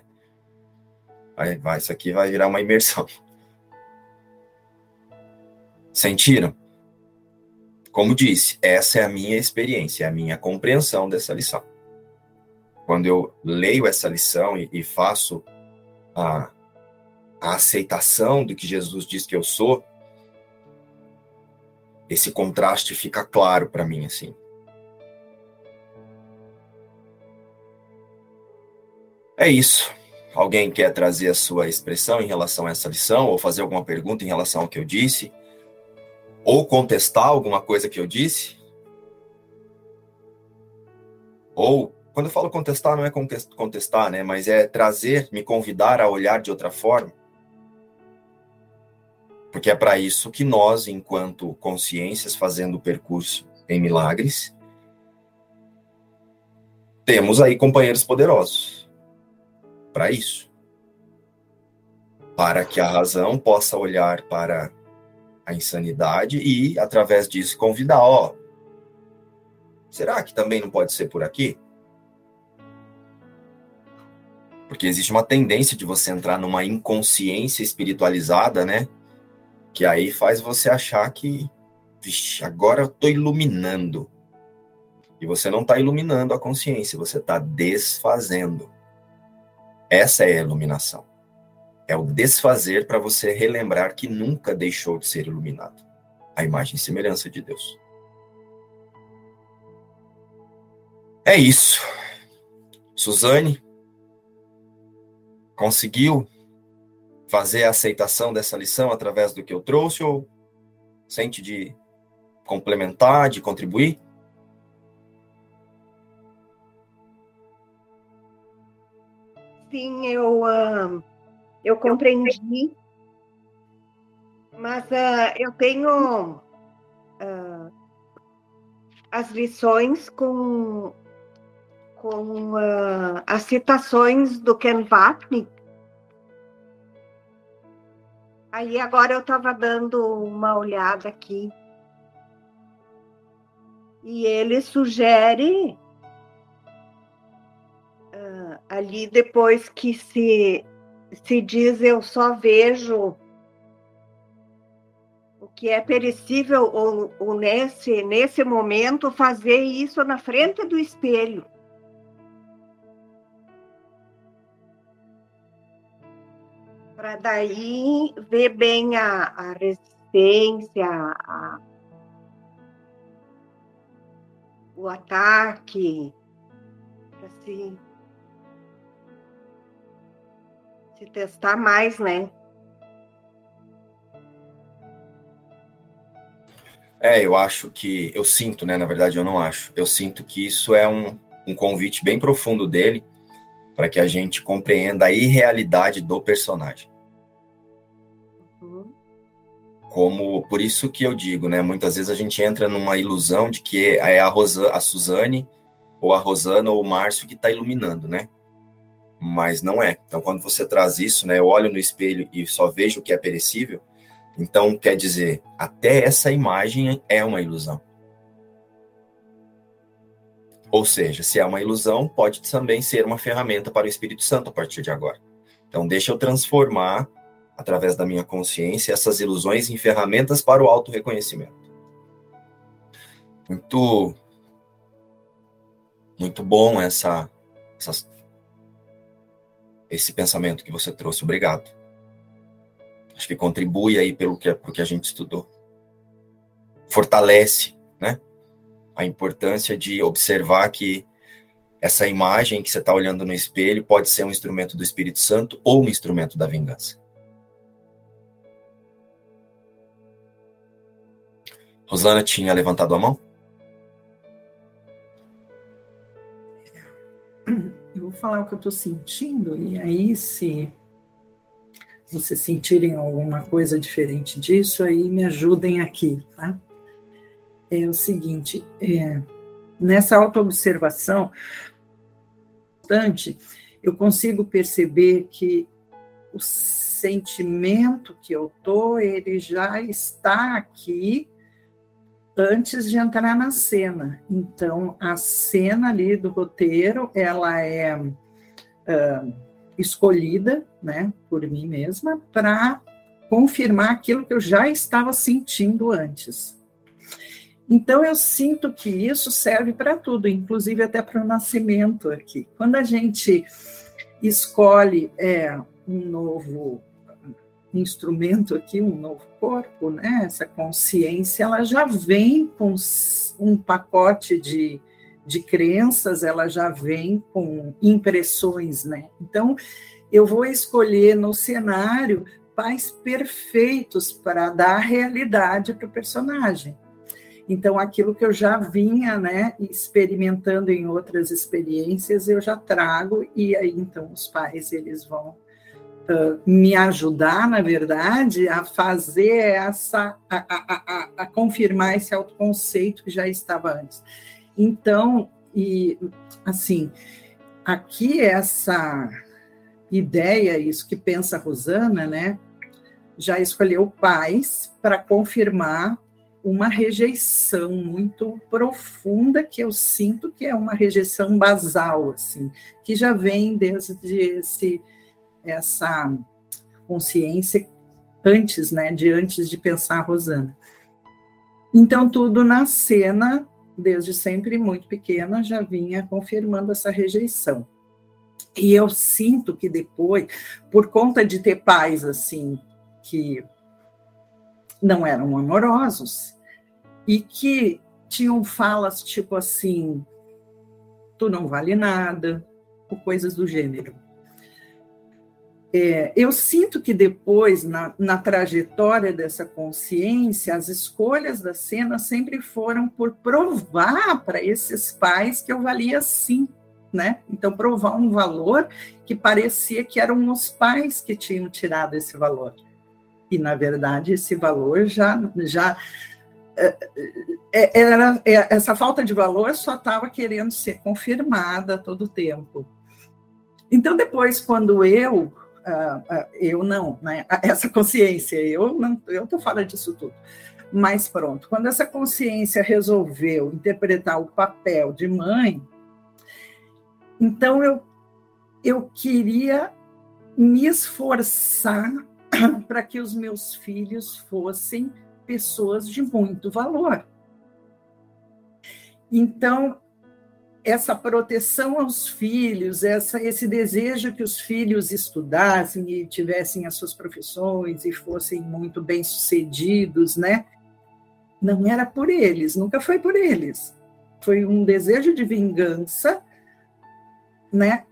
Vai, vai, isso aqui vai virar uma imersão. Sentiram? Como disse, essa é a minha experiência, é a minha compreensão dessa lição. Quando eu leio essa lição e, e faço a, a aceitação do que Jesus diz que eu sou, esse contraste fica claro para mim assim. É isso. Alguém quer trazer a sua expressão em relação a essa lição ou fazer alguma pergunta em relação ao que eu disse? Ou contestar alguma coisa que eu disse? Ou quando eu falo contestar não é contestar, né, mas é trazer, me convidar a olhar de outra forma. Porque é para isso que nós, enquanto consciências fazendo o percurso em milagres, temos aí companheiros poderosos. Para isso. Para que a razão possa olhar para a insanidade e, através disso, convidar: ó, será que também não pode ser por aqui? Porque existe uma tendência de você entrar numa inconsciência espiritualizada, né? que aí faz você achar que, vixe, agora eu estou iluminando. E você não está iluminando a consciência, você está desfazendo. Essa é a iluminação. É o desfazer para você relembrar que nunca deixou de ser iluminado. A imagem e semelhança de Deus. É isso. Suzane conseguiu fazer a aceitação dessa lição através do que eu trouxe ou sente de complementar, de contribuir? Sim, eu, uh, eu compreendi, mas uh, eu tenho uh, as lições com, com as citações do Ken Wapnick, Aí agora eu estava dando uma olhada aqui. E ele sugere ali depois que se, se diz eu só vejo o que é perecível ou, ou nesse, nesse momento fazer isso na frente do espelho. para daí ver bem a, a resistência, a, o ataque, para se, testar mais, né? É, eu acho que, eu sinto, né? Na verdade, eu não acho. Eu sinto que isso é um, um convite bem profundo dele para que a gente compreenda a irrealidade do personagem. Uhum. Como, por isso que eu digo, né? Muitas vezes a gente entra numa ilusão de que é a, Rosa, a Suzane, ou a Rosana, ou o Márcio que está iluminando, né? Mas não é. Então, quando você traz isso, né? Eu olho no espelho e só vejo o que é perecível. Então, quer dizer, até essa imagem é uma ilusão. Ou seja, se é uma ilusão, pode também ser uma ferramenta para o Espírito Santo a partir de agora. Então, deixa eu transformar, através da minha consciência, essas ilusões em ferramentas para o auto-reconhecimento. Muito, muito bom essa, essa, esse pensamento que você trouxe. Obrigado. Acho que contribui aí pelo que, pelo que a gente estudou. Fortalece, né? a importância de observar que essa imagem que você está olhando no espelho pode ser um instrumento do Espírito Santo ou um instrumento da vingança. Rosana tinha levantado a mão? Falar o que eu estou sentindo, e aí, se vocês sentirem alguma coisa diferente disso, aí me ajudem aqui, tá? é o seguinte: é, nessa autoobservação constante, eu consigo perceber que o sentimento que eu tô, ele já está aqui antes de entrar na cena. Então, a cena ali do roteiro, ela é uh, escolhida, né, por mim mesma, para confirmar aquilo que eu já estava sentindo antes. Então, eu sinto que isso serve para tudo, inclusive até para o nascimento aqui. Quando a gente escolhe é, um novo instrumento aqui, um novo corpo, né? Essa consciência, ela já vem com um pacote de, de crenças, ela já vem com impressões, né? Então, eu vou escolher no cenário pais perfeitos para dar realidade para o personagem. Então, aquilo que eu já vinha, né, experimentando em outras experiências, eu já trago e aí então os pais eles vão me ajudar, na verdade, a fazer essa, a, a, a, a confirmar esse autoconceito que já estava antes. Então, e assim, aqui essa ideia, isso que pensa a Rosana, né? Já escolheu pais para confirmar uma rejeição muito profunda que eu sinto que é uma rejeição basal, assim, que já vem desde esse essa consciência antes, né, de antes de pensar a Rosana. Então tudo na cena, desde sempre muito pequena, já vinha confirmando essa rejeição. E eu sinto que depois, por conta de ter pais assim que não eram amorosos e que tinham falas tipo assim, tu não vale nada, ou coisas do gênero é, eu sinto que depois, na, na, trajetória dessa consciência, as escolhas da cena sempre foram por provar para esses pais que eu valia sim, né? Então, provar um valor que parecia que eram os pais que tinham tirado esse valor. E, na verdade, esse valor já. já é, é, era, é, essa falta de valor só estava querendo ser confirmada a todo tempo. Então, depois, quando eu eu não, né? essa consciência, eu não, eu estou fora disso tudo. Mas pronto, quando essa consciência resolveu interpretar o papel de mãe, então eu, eu queria me esforçar para que os meus filhos fossem pessoas de muito valor. Então, essa proteção aos filhos, essa, esse desejo que os filhos estudassem e tivessem as suas profissões e fossem muito bem sucedidos, né? Não era por eles, nunca foi por eles. Foi um desejo de vingança, né?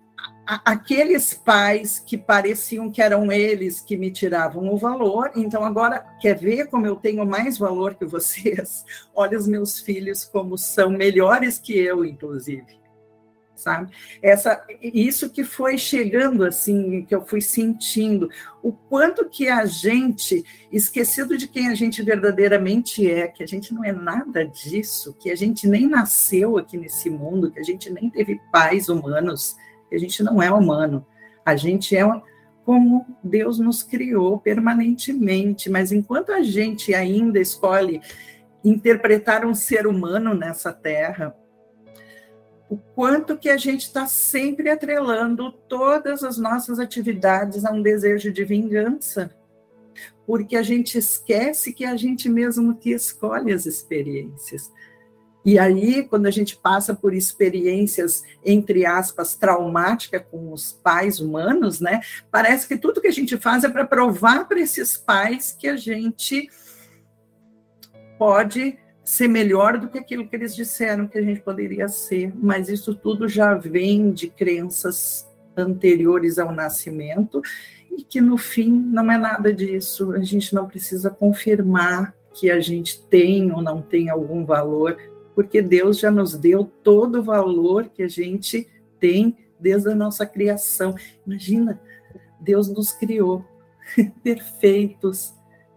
Aqueles pais que pareciam que eram eles que me tiravam o valor, então agora quer ver como eu tenho mais valor que vocês? Olha os meus filhos como são melhores que eu, inclusive sabe? Essa, isso que foi chegando assim, que eu fui sentindo, o quanto que a gente, esquecido de quem a gente verdadeiramente é, que a gente não é nada disso, que a gente nem nasceu aqui nesse mundo, que a gente nem teve pais humanos, a gente não é humano, a gente é como Deus nos criou permanentemente, mas enquanto a gente ainda escolhe interpretar um ser humano nessa terra, o quanto que a gente está sempre atrelando todas as nossas atividades a um desejo de vingança, porque a gente esquece que é a gente mesmo que escolhe as experiências. E aí, quando a gente passa por experiências, entre aspas, traumáticas com os pais humanos, né? Parece que tudo que a gente faz é para provar para esses pais que a gente pode ser melhor do que aquilo que eles disseram que a gente poderia ser, mas isso tudo já vem de crenças anteriores ao nascimento e que no fim não é nada disso. A gente não precisa confirmar que a gente tem ou não tem algum valor, porque Deus já nos deu todo o valor que a gente tem desde a nossa criação. Imagina, Deus nos criou perfeitos.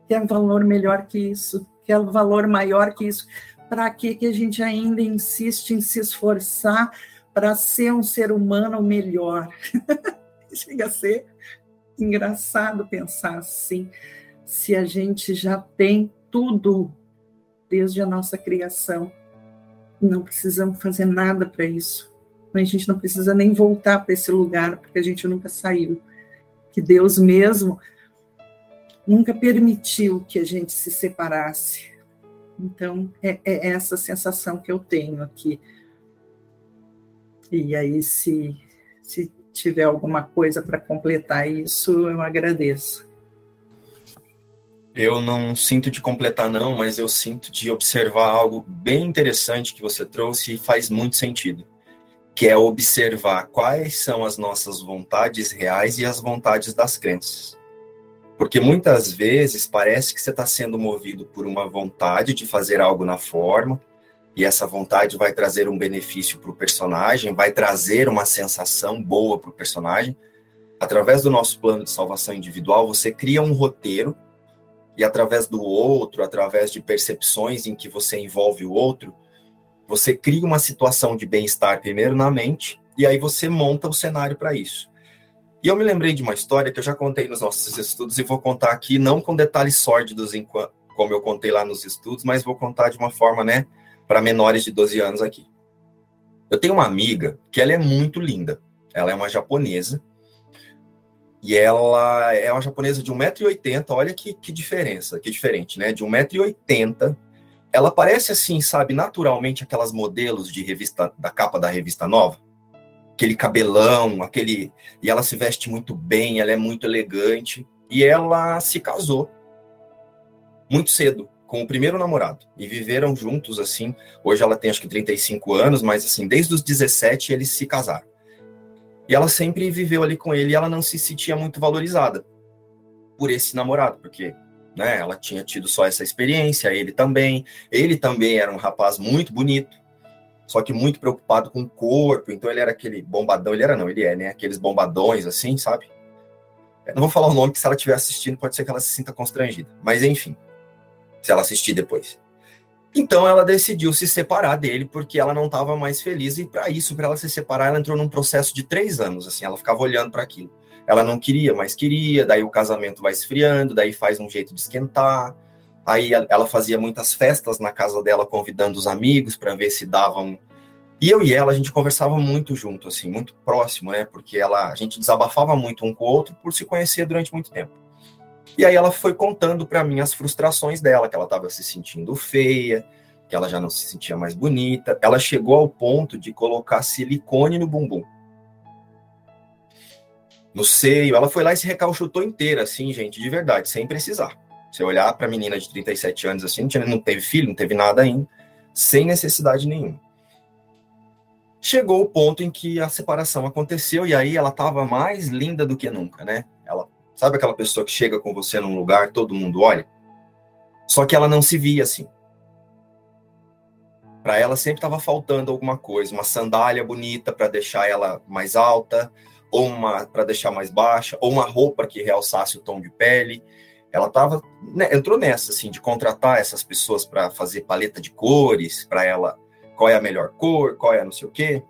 Tem valor melhor que isso? quer valor maior que isso. para que, que a gente ainda insiste em se esforçar para ser um ser humano melhor? Chega a ser engraçado pensar assim, se a gente já tem tudo desde a nossa criação. Não precisamos fazer nada para isso. A gente não precisa nem voltar para esse lugar, porque a gente nunca saiu. Que Deus mesmo nunca permitiu que a gente se separasse. Então, é, é essa sensação que eu tenho aqui. E aí, se, se tiver alguma coisa para completar isso, eu agradeço. Eu não sinto de completar, não, mas eu sinto de observar algo bem interessante que você trouxe e faz muito sentido, que é observar quais são as nossas vontades reais e as vontades das crenças. Porque muitas vezes parece que você está sendo movido por uma vontade de fazer algo na forma, e essa vontade vai trazer um benefício para o personagem, vai trazer uma sensação boa para o personagem. Através do nosso plano de salvação individual, você cria um roteiro e através do outro, através de percepções em que você envolve o outro, você cria uma situação de bem-estar primeiro na mente e aí você monta o cenário para isso. E eu me lembrei de uma história que eu já contei nos nossos estudos e vou contar aqui, não com detalhes sórdidos como eu contei lá nos estudos, mas vou contar de uma forma, né, para menores de 12 anos aqui. Eu tenho uma amiga que ela é muito linda. Ela é uma japonesa e ela é uma japonesa de 1,80m, olha que, que diferença, que diferente, né? De 1,80m. Ela parece assim, sabe, naturalmente aquelas modelos de revista, da capa da revista nova. Aquele cabelão, aquele. E ela se veste muito bem, ela é muito elegante. E ela se casou muito cedo com o primeiro namorado. E viveram juntos, assim. Hoje ela tem acho que 35 anos, mas assim, desde os 17 eles se casaram. E ela sempre viveu ali com ele e ela não se sentia muito valorizada por esse namorado, porque né, ela tinha tido só essa experiência, ele também. Ele também era um rapaz muito bonito, só que muito preocupado com o corpo. Então ele era aquele bombadão, ele era não, ele é, né? Aqueles bombadões assim, sabe? Eu não vou falar o nome, que se ela estiver assistindo, pode ser que ela se sinta constrangida. Mas enfim, se ela assistir depois. Então ela decidiu se separar dele porque ela não estava mais feliz e para isso, para ela se separar, ela entrou num processo de três anos. Assim, ela ficava olhando para aquilo. Ela não queria, mas queria. Daí o casamento vai esfriando, daí faz um jeito de esquentar. Aí ela fazia muitas festas na casa dela, convidando os amigos para ver se davam. E eu e ela a gente conversava muito junto, assim, muito próximo, né? Porque ela, a gente desabafava muito um com o outro por se conhecer durante muito tempo. E aí ela foi contando para mim as frustrações dela, que ela estava se sentindo feia, que ela já não se sentia mais bonita. Ela chegou ao ponto de colocar silicone no bumbum. No seio, ela foi lá e se recalchutou inteira, assim, gente, de verdade, sem precisar. Você olhar para a menina de 37 anos assim, não teve filho, não teve nada ainda, sem necessidade nenhuma. Chegou o ponto em que a separação aconteceu e aí ela estava mais linda do que nunca, né? Sabe aquela pessoa que chega com você num lugar, todo mundo olha? Só que ela não se via assim. Para ela sempre estava faltando alguma coisa, uma sandália bonita para deixar ela mais alta, ou uma para deixar mais baixa, ou uma roupa que realçasse o tom de pele. Ela tava, né, entrou nessa assim de contratar essas pessoas para fazer paleta de cores, para ela qual é a melhor cor, qual é não sei o quê.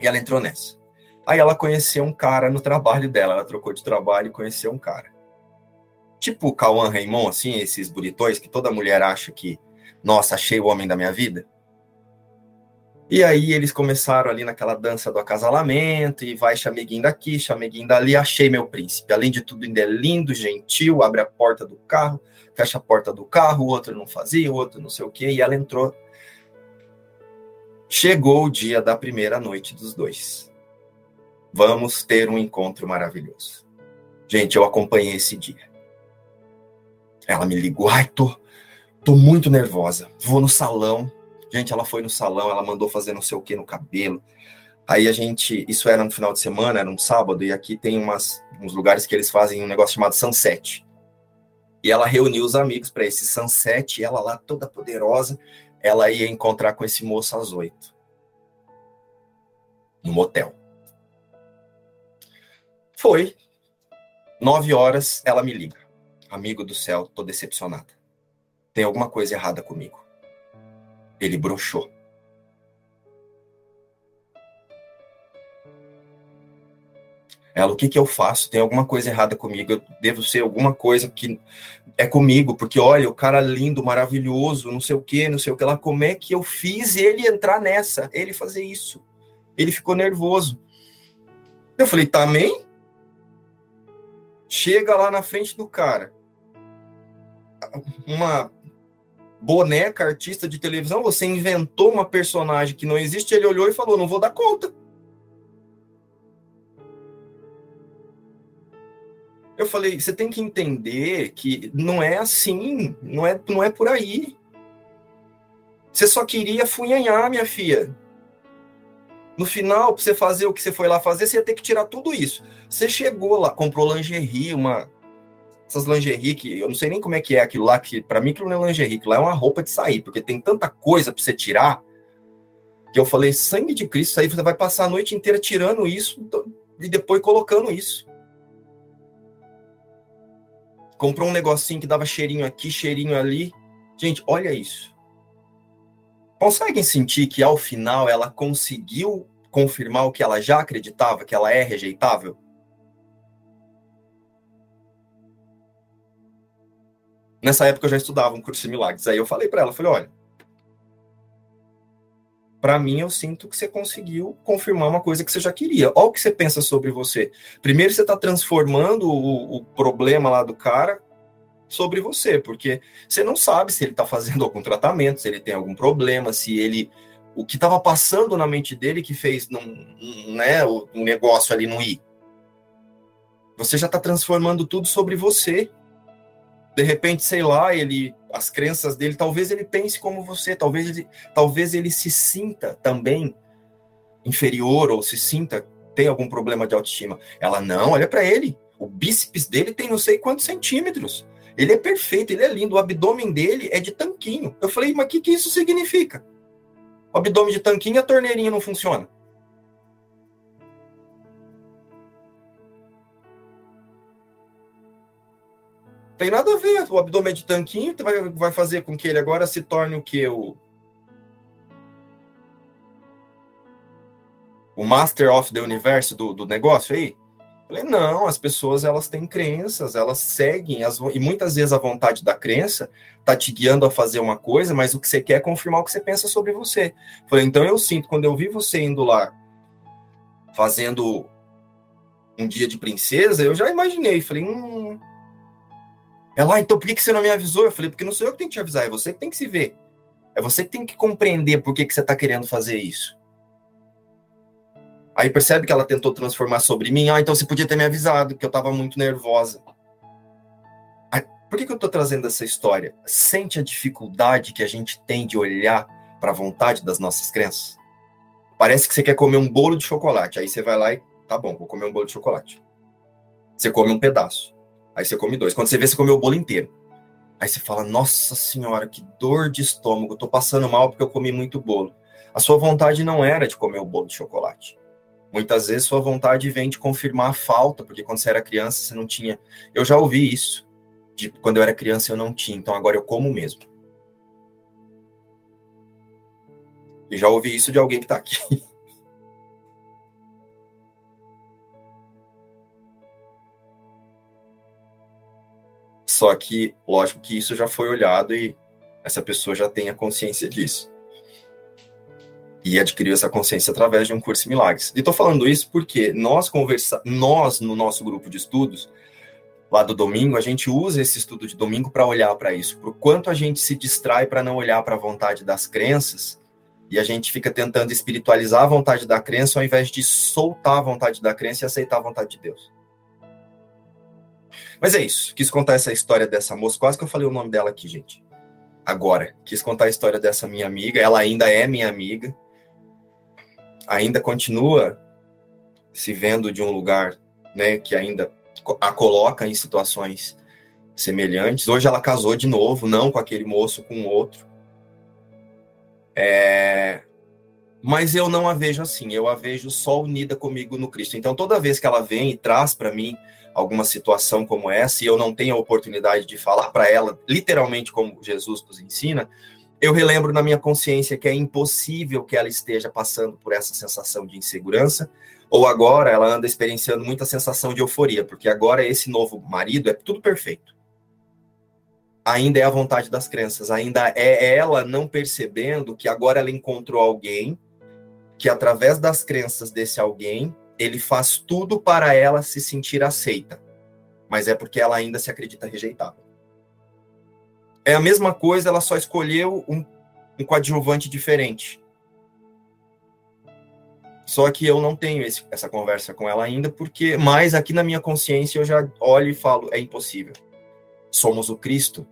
E ela entrou nessa. Aí ela conheceu um cara no trabalho dela, ela trocou de trabalho e conheceu um cara. Tipo o Cauã Raymond, assim, esses bonitões que toda mulher acha que, nossa, achei o homem da minha vida. E aí eles começaram ali naquela dança do acasalamento, e vai chameguinho daqui, chameguinho dali, achei meu príncipe. Além de tudo, ainda é lindo, gentil, abre a porta do carro, fecha a porta do carro, o outro não fazia, o outro não sei o quê, e ela entrou. Chegou o dia da primeira noite dos dois. Vamos ter um encontro maravilhoso. Gente, eu acompanhei esse dia. Ela me ligou, ai, tô, tô muito nervosa. Vou no salão. Gente, ela foi no salão, ela mandou fazer não sei o que no cabelo. Aí a gente, isso era no final de semana, era um sábado, e aqui tem umas, uns lugares que eles fazem um negócio chamado sunset. E ela reuniu os amigos para esse sunset, e ela lá toda poderosa, ela ia encontrar com esse moço às oito. No motel. Foi. Nove horas, ela me liga. Amigo do céu, tô decepcionada. Tem alguma coisa errada comigo. Ele broxou. Ela, o que que eu faço? Tem alguma coisa errada comigo? Eu devo ser alguma coisa que é comigo, porque olha, o cara lindo, maravilhoso, não sei o que, não sei o que lá, como é que eu fiz ele entrar nessa, ele fazer isso? Ele ficou nervoso. Eu falei, também? Chega lá na frente do cara, uma boneca, artista de televisão, você inventou uma personagem que não existe, ele olhou e falou, não vou dar conta. Eu falei, você tem que entender que não é assim, não é, não é por aí. Você só queria funhanhar, minha filha. No final, para você fazer o que você foi lá fazer, você ia ter que tirar tudo isso. Você chegou lá, comprou lingerie, uma essas lingerie que eu não sei nem como é que é aquilo lá, que para mim aquilo não é lingerie, aquilo lá é uma roupa de sair, porque tem tanta coisa para você tirar, que eu falei, sangue de Cristo, aí você vai passar a noite inteira tirando isso e depois colocando isso. Comprou um negocinho que dava cheirinho aqui, cheirinho ali. Gente, olha isso. Conseguem sentir que ao final ela conseguiu confirmar o que ela já acreditava, que ela é rejeitável? Nessa época eu já estudava um curso de milagres. Aí eu falei para ela, falei, olha, para mim eu sinto que você conseguiu confirmar uma coisa que você já queria. Olha o que você pensa sobre você. Primeiro você está transformando o, o, problema lá do cara sobre você, porque você não sabe se ele está fazendo algum tratamento, se ele tem algum problema, se ele o que estava passando na mente dele que fez um, né, um negócio ali no ir. Você já está transformando tudo sobre você de repente, sei lá, ele, as crenças dele, talvez ele pense como você, talvez ele, talvez ele se sinta também inferior ou se sinta tem algum problema de autoestima. Ela não, olha para ele, o bíceps dele tem não sei quantos centímetros. Ele é perfeito, ele é lindo, o abdômen dele é de tanquinho. Eu falei, mas o que, que isso significa? O abdômen de tanquinho, a torneirinha não funciona. Tem nada a ver. O abdômen de tanquinho vai, vai fazer com que ele agora se torne o que? O, o Master of the Universe do, do negócio aí? Falei, não, as pessoas elas têm crenças, elas seguem, as, e muitas vezes a vontade da crença tá te guiando a fazer uma coisa, mas o que você quer é confirmar o que você pensa sobre você. Falei, então eu sinto, quando eu vi você indo lá fazendo um dia de princesa, eu já imaginei, falei, hum, ela, ah, então por que você não me avisou? Eu falei, porque não sou eu que tenho que te avisar, é você que tem que se ver. É você que tem que compreender por que, que você está querendo fazer isso. Aí percebe que ela tentou transformar sobre mim. Ah, então você podia ter me avisado, que eu estava muito nervosa. Aí, por que, que eu estou trazendo essa história? Sente a dificuldade que a gente tem de olhar para a vontade das nossas crenças? Parece que você quer comer um bolo de chocolate. Aí você vai lá e, tá bom, vou comer um bolo de chocolate. Você come um pedaço. Aí você come dois. Quando você vê, você comeu o bolo inteiro. Aí você fala, nossa senhora, que dor de estômago, eu tô passando mal porque eu comi muito bolo. A sua vontade não era de comer o bolo de chocolate. Muitas vezes sua vontade vem de confirmar a falta, porque quando você era criança você não tinha. Eu já ouvi isso. De quando eu era criança eu não tinha, então agora eu como mesmo. E já ouvi isso de alguém que tá aqui. Só que, lógico que isso já foi olhado e essa pessoa já tem a consciência disso. E adquiriu essa consciência através de um curso de milagres. E estou falando isso porque nós conversa nós no nosso grupo de estudos lá do domingo, a gente usa esse estudo de domingo para olhar para isso, o quanto a gente se distrai para não olhar para a vontade das crenças e a gente fica tentando espiritualizar a vontade da crença ao invés de soltar a vontade da crença e aceitar a vontade de Deus. Mas é isso. Quis contar essa história dessa moça. Quase que eu falei o nome dela aqui, gente. Agora. Quis contar a história dessa minha amiga. Ela ainda é minha amiga. Ainda continua se vendo de um lugar né, que ainda a coloca em situações semelhantes. Hoje ela casou de novo, não com aquele moço, com outro. É... Mas eu não a vejo assim, eu a vejo só unida comigo no Cristo. Então, toda vez que ela vem e traz para mim alguma situação como essa e eu não tenho a oportunidade de falar para ela literalmente como Jesus nos ensina, eu relembro na minha consciência que é impossível que ela esteja passando por essa sensação de insegurança, ou agora ela anda experienciando muita sensação de euforia, porque agora esse novo marido é tudo perfeito. Ainda é a vontade das crenças, ainda é ela não percebendo que agora ela encontrou alguém que através das crenças desse alguém, ele faz tudo para ela se sentir aceita. Mas é porque ela ainda se acredita rejeitada. É a mesma coisa, ela só escolheu um, um coadjuvante diferente. Só que eu não tenho esse, essa conversa com ela ainda, porque, mas aqui na minha consciência eu já olho e falo: é impossível. Somos o Cristo.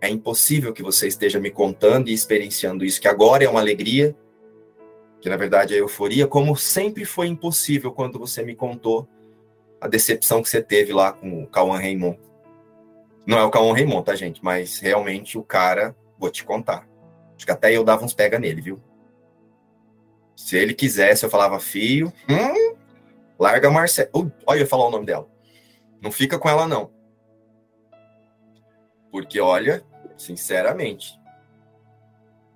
É impossível que você esteja me contando e experienciando isso, que agora é uma alegria, que na verdade é euforia, como sempre foi impossível quando você me contou a decepção que você teve lá com o Cauã Raymond. Não é o Cauã Raymond, tá, gente? Mas realmente o cara, vou te contar. Acho que até eu dava uns pega nele, viu? Se ele quisesse, eu falava, filho, hum, larga Marcela. Uh, olha, eu falar o nome dela. Não fica com ela, não. Porque, olha, sinceramente,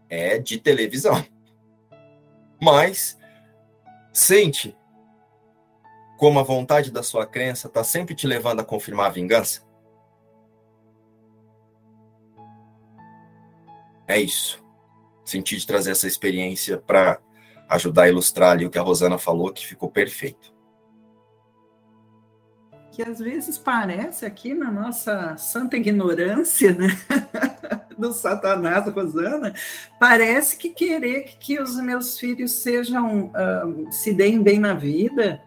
é de televisão. Mas, sente como a vontade da sua crença está sempre te levando a confirmar a vingança? É isso. Senti de trazer essa experiência para ajudar a ilustrar ali o que a Rosana falou, que ficou perfeito. Que às vezes parece aqui na nossa santa ignorância, né? do Satanás, Rosana, parece que querer que os meus filhos sejam, uh, se deem bem na vida,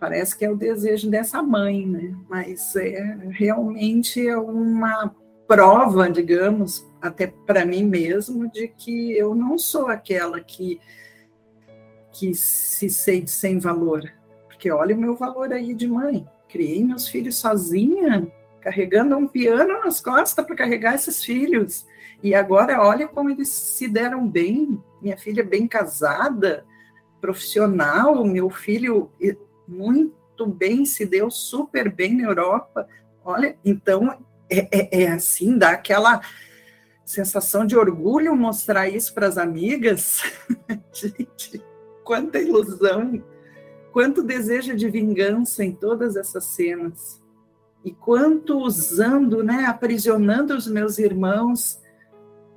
parece que é o desejo dessa mãe, né? Mas é realmente é uma prova, digamos, até para mim mesmo, de que eu não sou aquela que, que se sente sem valor. Porque olha o meu valor aí de mãe. Criei meus filhos sozinha, carregando um piano nas costas para carregar esses filhos. E agora olha como eles se deram bem. Minha filha bem casada, profissional, meu filho muito bem, se deu super bem na Europa. Olha, então é, é, é assim, dá aquela sensação de orgulho mostrar isso para as amigas. Gente, quanta ilusão, quanto desejo de vingança em todas essas cenas. E quanto usando, né, aprisionando os meus irmãos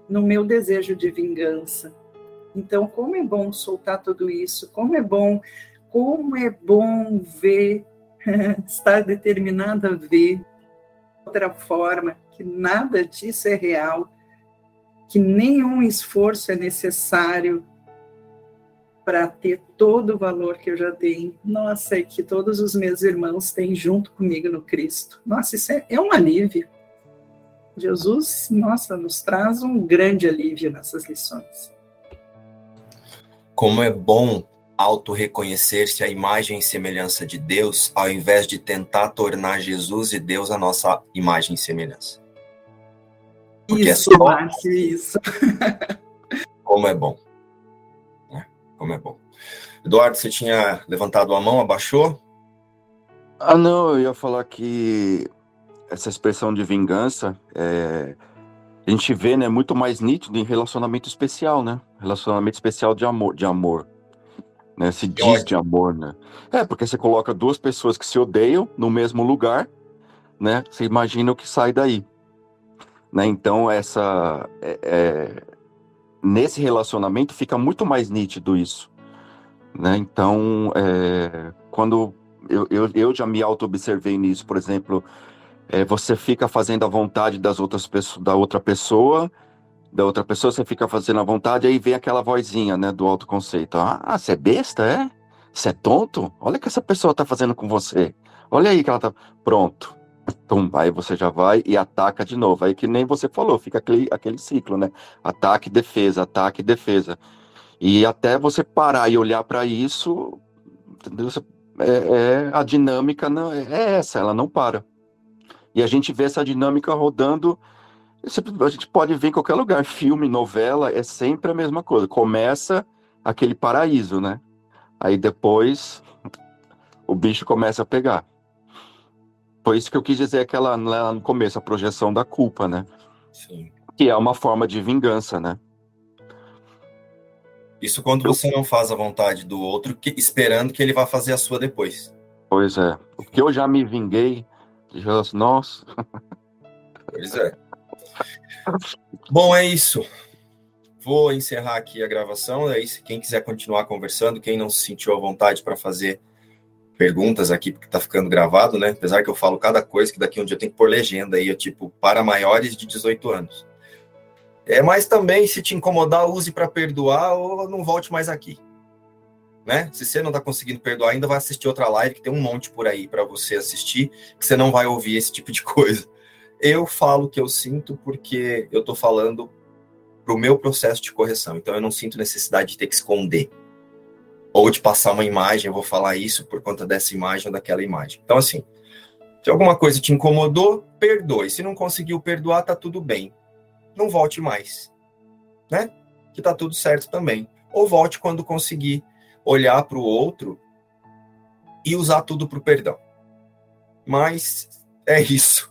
no meu desejo de vingança. Então, como é bom soltar tudo isso, como é bom, como é bom ver, estar determinada a ver outra forma, que nada disso é real, que nenhum esforço é necessário para ter todo o valor que eu já tenho. Nossa, e que todos os meus irmãos têm junto comigo no Cristo. Nossa, isso é, é um alívio. Jesus, nossa, nos traz um grande alívio nessas lições. Como é bom auto-reconhecer-se a imagem e semelhança de Deus, ao invés de tentar tornar Jesus e Deus a nossa imagem e semelhança. Porque é isso, é só... Márcio, isso. Como é bom. Né? Como é bom. Eduardo, você tinha levantado a mão, abaixou? Ah, não, eu ia falar que essa expressão de vingança é, a gente vê, né, muito mais nítido em relacionamento especial, né? Relacionamento especial de amor, de amor né? Se diz ódio. de amor, né? É, porque você coloca duas pessoas que se odeiam no mesmo lugar, né? Você imagina o que sai daí. Né? Então, essa. É, é, nesse relacionamento fica muito mais nítido isso. Né? Então, é, quando eu, eu, eu já me auto-observei nisso, por exemplo, é, você fica fazendo a vontade das outras pessoas, da outra pessoa, da outra pessoa, você fica fazendo a vontade, aí vem aquela vozinha, né, do autoconceito. Ah, você é besta, é? Você é tonto? Olha o que essa pessoa tá fazendo com você. Olha aí que ela tá. Pronto. Tum, aí você já vai e ataca de novo. Aí que nem você falou, fica aquele, aquele ciclo, né? Ataque, defesa, ataque, defesa. E até você parar e olhar para isso, entendeu? É, é, a dinâmica não, é essa, ela não para. E a gente vê essa dinâmica rodando a gente pode ver em qualquer lugar, filme, novela, é sempre a mesma coisa. Começa aquele paraíso, né? Aí depois o bicho começa a pegar. Foi isso que eu quis dizer aquela lá no começo, a projeção da culpa, né? Sim. Que é uma forma de vingança, né? Isso quando você não faz a vontade do outro, que, esperando que ele vá fazer a sua depois. Pois é. Porque eu já me vinguei. Já, nossa. Pois é. Bom, é isso. Vou encerrar aqui a gravação. Aí, quem quiser continuar conversando, quem não se sentiu à vontade para fazer perguntas aqui, porque está ficando gravado, né? Apesar que eu falo cada coisa, que daqui um dia tenho que pôr legenda aí, tipo, para maiores de 18 anos. É, mas também, se te incomodar, use para perdoar ou não volte mais aqui. Né? Se você não está conseguindo perdoar ainda, vai assistir outra live, que tem um monte por aí para você assistir, que você não vai ouvir esse tipo de coisa. Eu falo o que eu sinto porque eu estou falando para o meu processo de correção. Então eu não sinto necessidade de ter que esconder. Ou de passar uma imagem, eu vou falar isso por conta dessa imagem ou daquela imagem. Então, assim, se alguma coisa te incomodou, perdoe. Se não conseguiu perdoar, tá tudo bem. Não volte mais. Né? Que tá tudo certo também. Ou volte quando conseguir olhar para o outro e usar tudo para o perdão. Mas é isso.